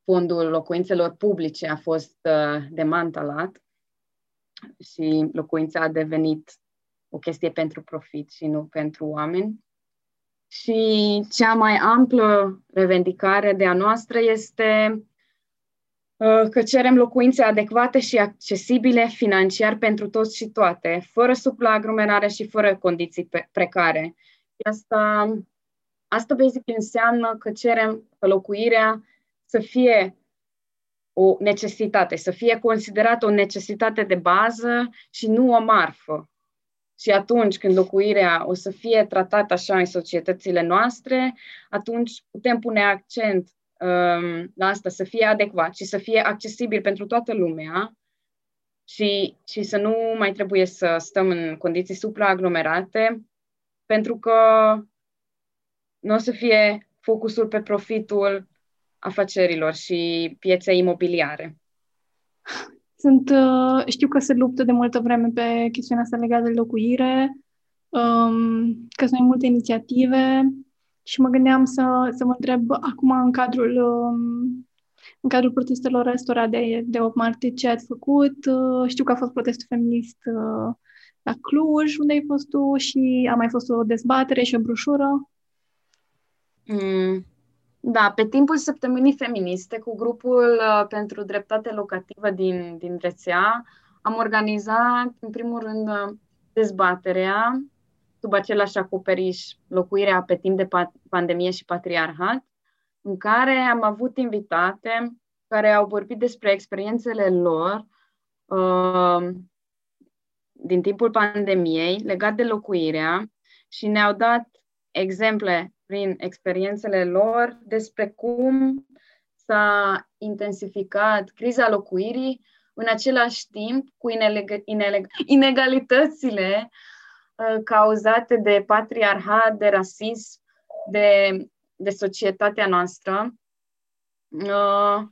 fondul locuințelor publice a fost uh, demantelat și locuința a devenit o chestie pentru profit și nu pentru oameni. Și cea mai amplă revendicare de a noastră este uh, că cerem locuințe adecvate și accesibile financiar pentru toți și toate, fără supraaglomerare și fără condiții precare. Asta, asta basic înseamnă că cerem că locuirea să fie o necesitate, să fie considerată o necesitate de bază și nu o marfă. Și atunci când locuirea o să fie tratată așa în societățile noastre, atunci putem pune accent um, la asta, să fie adecvat și să fie accesibil pentru toată lumea și, și să nu mai trebuie să stăm în condiții supraaglomerate, pentru că nu o să fie focusul pe profitul afacerilor și pieței imobiliare. Sunt, uh, știu că se luptă de multă vreme pe chestiunea asta legată de locuire, um, că sunt multe inițiative și mă gândeam să, să mă întreb acum în cadrul, um, în cadrul protestelor ăstora de, de 8 martie ce ați făcut. Uh, știu că a fost protestul feminist uh, la Cluj, unde ai fost tu și a mai fost o dezbatere și o broșură. Mm, da, pe timpul săptămânii feministe, cu grupul uh, pentru dreptate locativă din, din rețea, am organizat, în primul rând, uh, dezbaterea sub același acoperiș, locuirea pe timp de pa- pandemie și patriarhat, în care am avut invitate care au vorbit despre experiențele lor uh, din timpul pandemiei legat de locuirea și ne-au dat exemple prin experiențele lor despre cum s-a intensificat criza locuirii în același timp cu ineleg- ineleg- inegalitățile uh, cauzate de patriarhat, de rasism, de, de societatea noastră. Uh,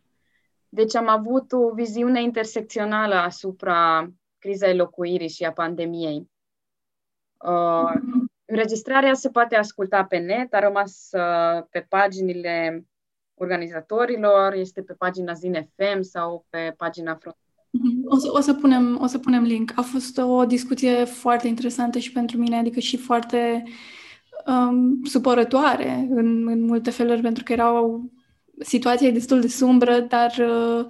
deci am avut o viziune intersecțională asupra crizei locuirii și a pandemiei. Uh, Înregistrarea se poate asculta pe net, a rămas uh, pe paginile organizatorilor, este pe pagina Zin FM sau pe pagina Front. Mhm. O să, o, să punem, o să punem link. A fost o discuție foarte interesantă și pentru mine, adică și foarte um, supărătoare în, în multe feluri, pentru că erau situația destul de sumbră, dar uh,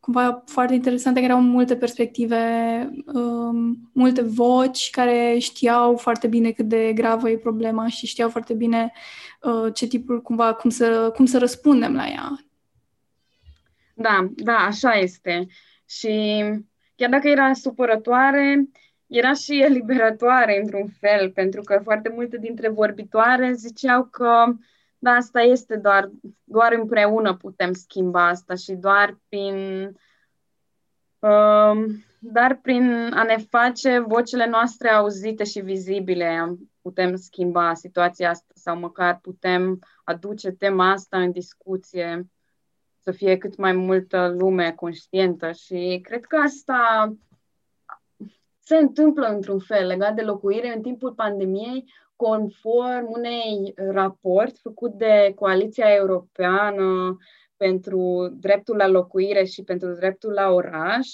cumva foarte interesante, că erau multe perspective, um, multe voci care știau foarte bine cât de gravă e problema și știau foarte bine uh, ce tipul, cumva, cum să, cum să răspundem la ea. Da, da, așa este. Și chiar dacă era supărătoare, era și eliberatoare într-un fel, pentru că foarte multe dintre vorbitoare ziceau că da, asta este doar, doar împreună putem schimba asta și doar prin uh, dar prin a ne face vocile noastre auzite și vizibile putem schimba situația asta sau măcar putem aduce tema asta în discuție să fie cât mai multă lume conștientă și cred că asta se întâmplă într-un fel legat de locuire în timpul pandemiei conform unei raport făcut de Coaliția Europeană pentru dreptul la locuire și pentru dreptul la oraș,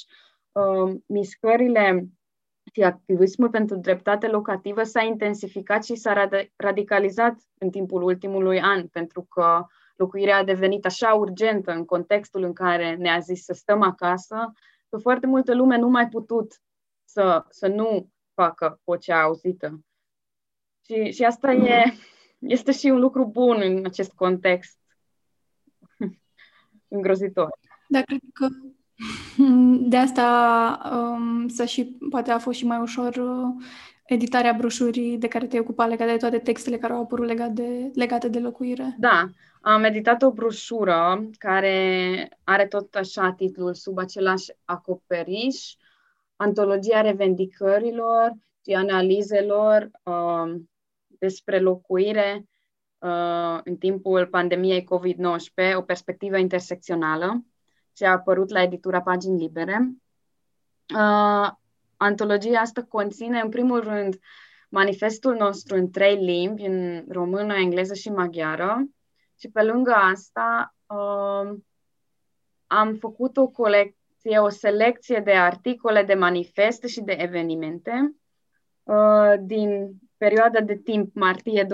uh, mișcările și activismul pentru dreptate locativă s-a intensificat și s-a radicalizat în timpul ultimului an, pentru că locuirea a devenit așa urgentă în contextul în care ne-a zis să stăm acasă, că foarte multă lume nu mai putut să, să nu facă vocea auzită. Și, și asta e, este și un lucru bun în acest context îngrozitor. Da, cred că de asta um, să și poate a fost și mai ușor uh, editarea broșurii de care te-ai ocupat legat de toate textele care au apărut legate de, legate de locuire. Da, am editat o broșură care are tot așa titlul sub același acoperiș, Antologia revendicărilor și analizelor uh, despre locuire uh, în timpul pandemiei COVID-19, o perspectivă intersecțională, ce a apărut la editura Pagini Libere. Uh, antologia asta conține, în primul rând, manifestul nostru în trei limbi, în română, engleză și maghiară. Și pe lângă asta uh, am făcut o colecție, o selecție de articole, de manifeste și de evenimente uh, din perioada de timp martie 2020-2021.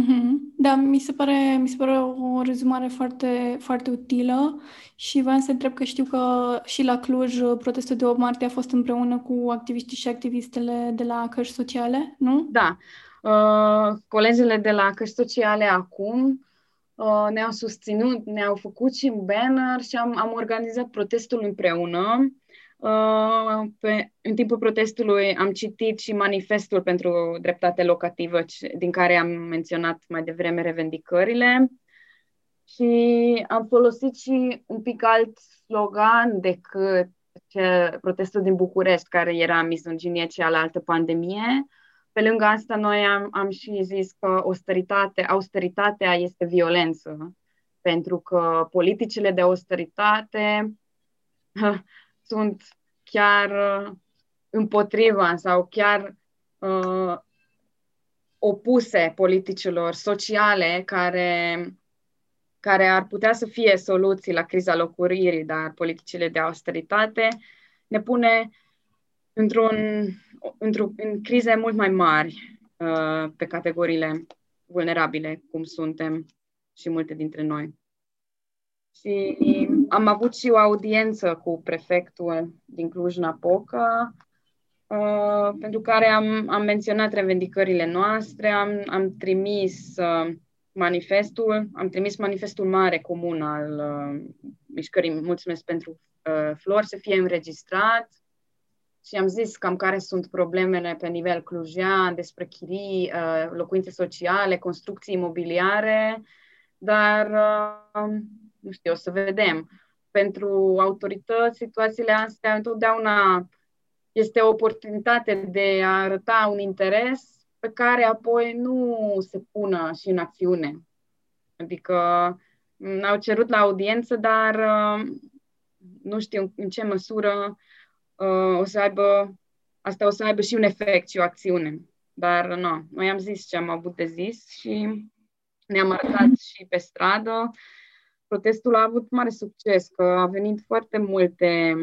Mm-hmm. Da, mi se pare, mi se pare o rezumare foarte, foarte utilă și vreau să întreb că știu că și la Cluj protestul de 8 martie a fost împreună cu activiștii și activistele de la căști sociale, nu? Da. Uh, colegele de la căști sociale acum uh, ne-au susținut, ne-au făcut și un banner și am, am organizat protestul împreună. Uh, pe, în timpul protestului am citit și manifestul pentru dreptate locativă, din care am menționat mai devreme revendicările. Și am folosit și un pic alt slogan decât ce, protestul din București, care era misoginie cealaltă pandemie. Pe lângă asta, noi am, am și zis că austeritate, austeritatea este violență, pentru că politicile de austeritate sunt chiar uh, împotriva sau chiar uh, opuse politicilor sociale care, care ar putea să fie soluții la criza locuririi, dar politicile de austeritate ne pune într-un, într-o, în crize mult mai mari uh, pe categoriile vulnerabile, cum suntem și multe dintre noi. Și am avut și o audiență cu prefectul din Cluj-Napoca, uh, pentru care am, am menționat revendicările noastre, am, am trimis uh, manifestul, am trimis manifestul mare comun al uh, mișcării. Mulțumesc pentru uh, flori să fie înregistrat. Și am zis cam care sunt problemele pe nivel clujean despre chirii, uh, locuințe sociale, construcții imobiliare, dar uh, nu știu, o să vedem. Pentru autorități, situațiile astea întotdeauna este o oportunitate de a arăta un interes pe care apoi nu se pună și în acțiune. Adică n-au cerut la audiență, dar uh, nu știu în ce măsură uh, o să aibă, asta o să aibă și un efect și o acțiune. Dar nu, noi am zis ce am avut de zis și ne-am arătat și pe stradă protestul a avut mare succes, că a venit foarte multe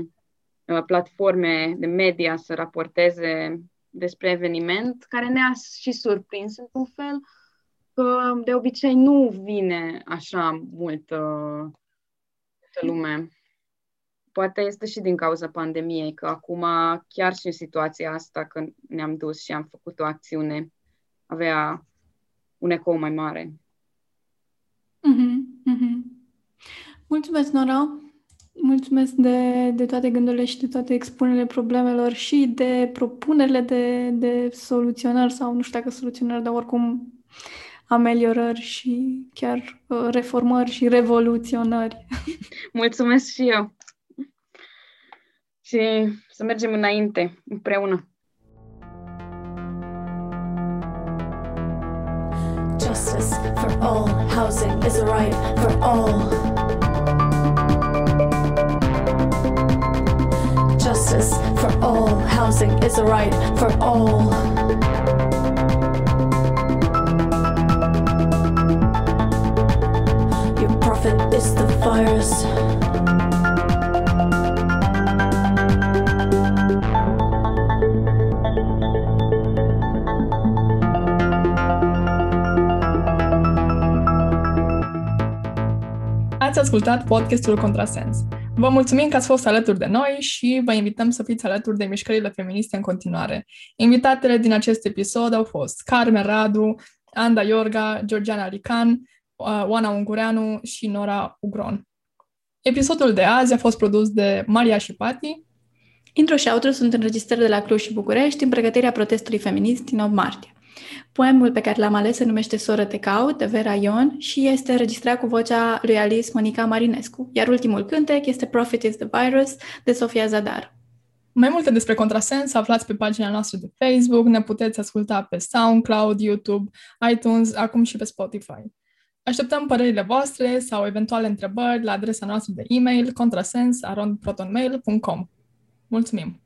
uh, platforme de media să raporteze despre eveniment, care ne-a și surprins într-un fel, că de obicei nu vine așa multă, multă lume. Poate este și din cauza pandemiei, că acum, chiar și în situația asta, când ne-am dus și am făcut o acțiune, avea un ecou mai mare. Mm-hmm, mm-hmm. Mulțumesc, Nora! Mulțumesc de, de toate gândurile și de toate expunerile problemelor și de propunerile de, de soluționări sau nu știu dacă soluționări, dar oricum ameliorări și chiar uh, reformări și revoluționări. Mulțumesc și eu! Și să mergem înainte, împreună. Justice for all, housing is a right for all. For all. Housing is a right for all. Your profit is the virus. Ați ascultat podcastul Contrasens. Vă mulțumim că ați fost alături de noi și vă invităm să fiți alături de mișcările feministe în continuare. Invitatele din acest episod au fost Carmen Radu, Anda Iorga, Georgiana Lican, uh, Oana Ungureanu și Nora Ugron. Episodul de azi a fost produs de Maria Șipati. Intro și outro sunt înregistrări de la Cluj și București în pregătirea protestului feminist din 8 martie. Poemul pe care l-am ales se numește Soră te caut, de Vera Ion, și este înregistrat cu vocea lui Alice Monica Marinescu, iar ultimul cântec este Profit is the Virus, de Sofia Zadar. Mai multe despre contrasens aflați pe pagina noastră de Facebook, ne puteți asculta pe SoundCloud, YouTube, iTunes, acum și pe Spotify. Așteptăm părerile voastre sau eventuale întrebări la adresa noastră de e-mail contrasens.protonmail.com Mulțumim!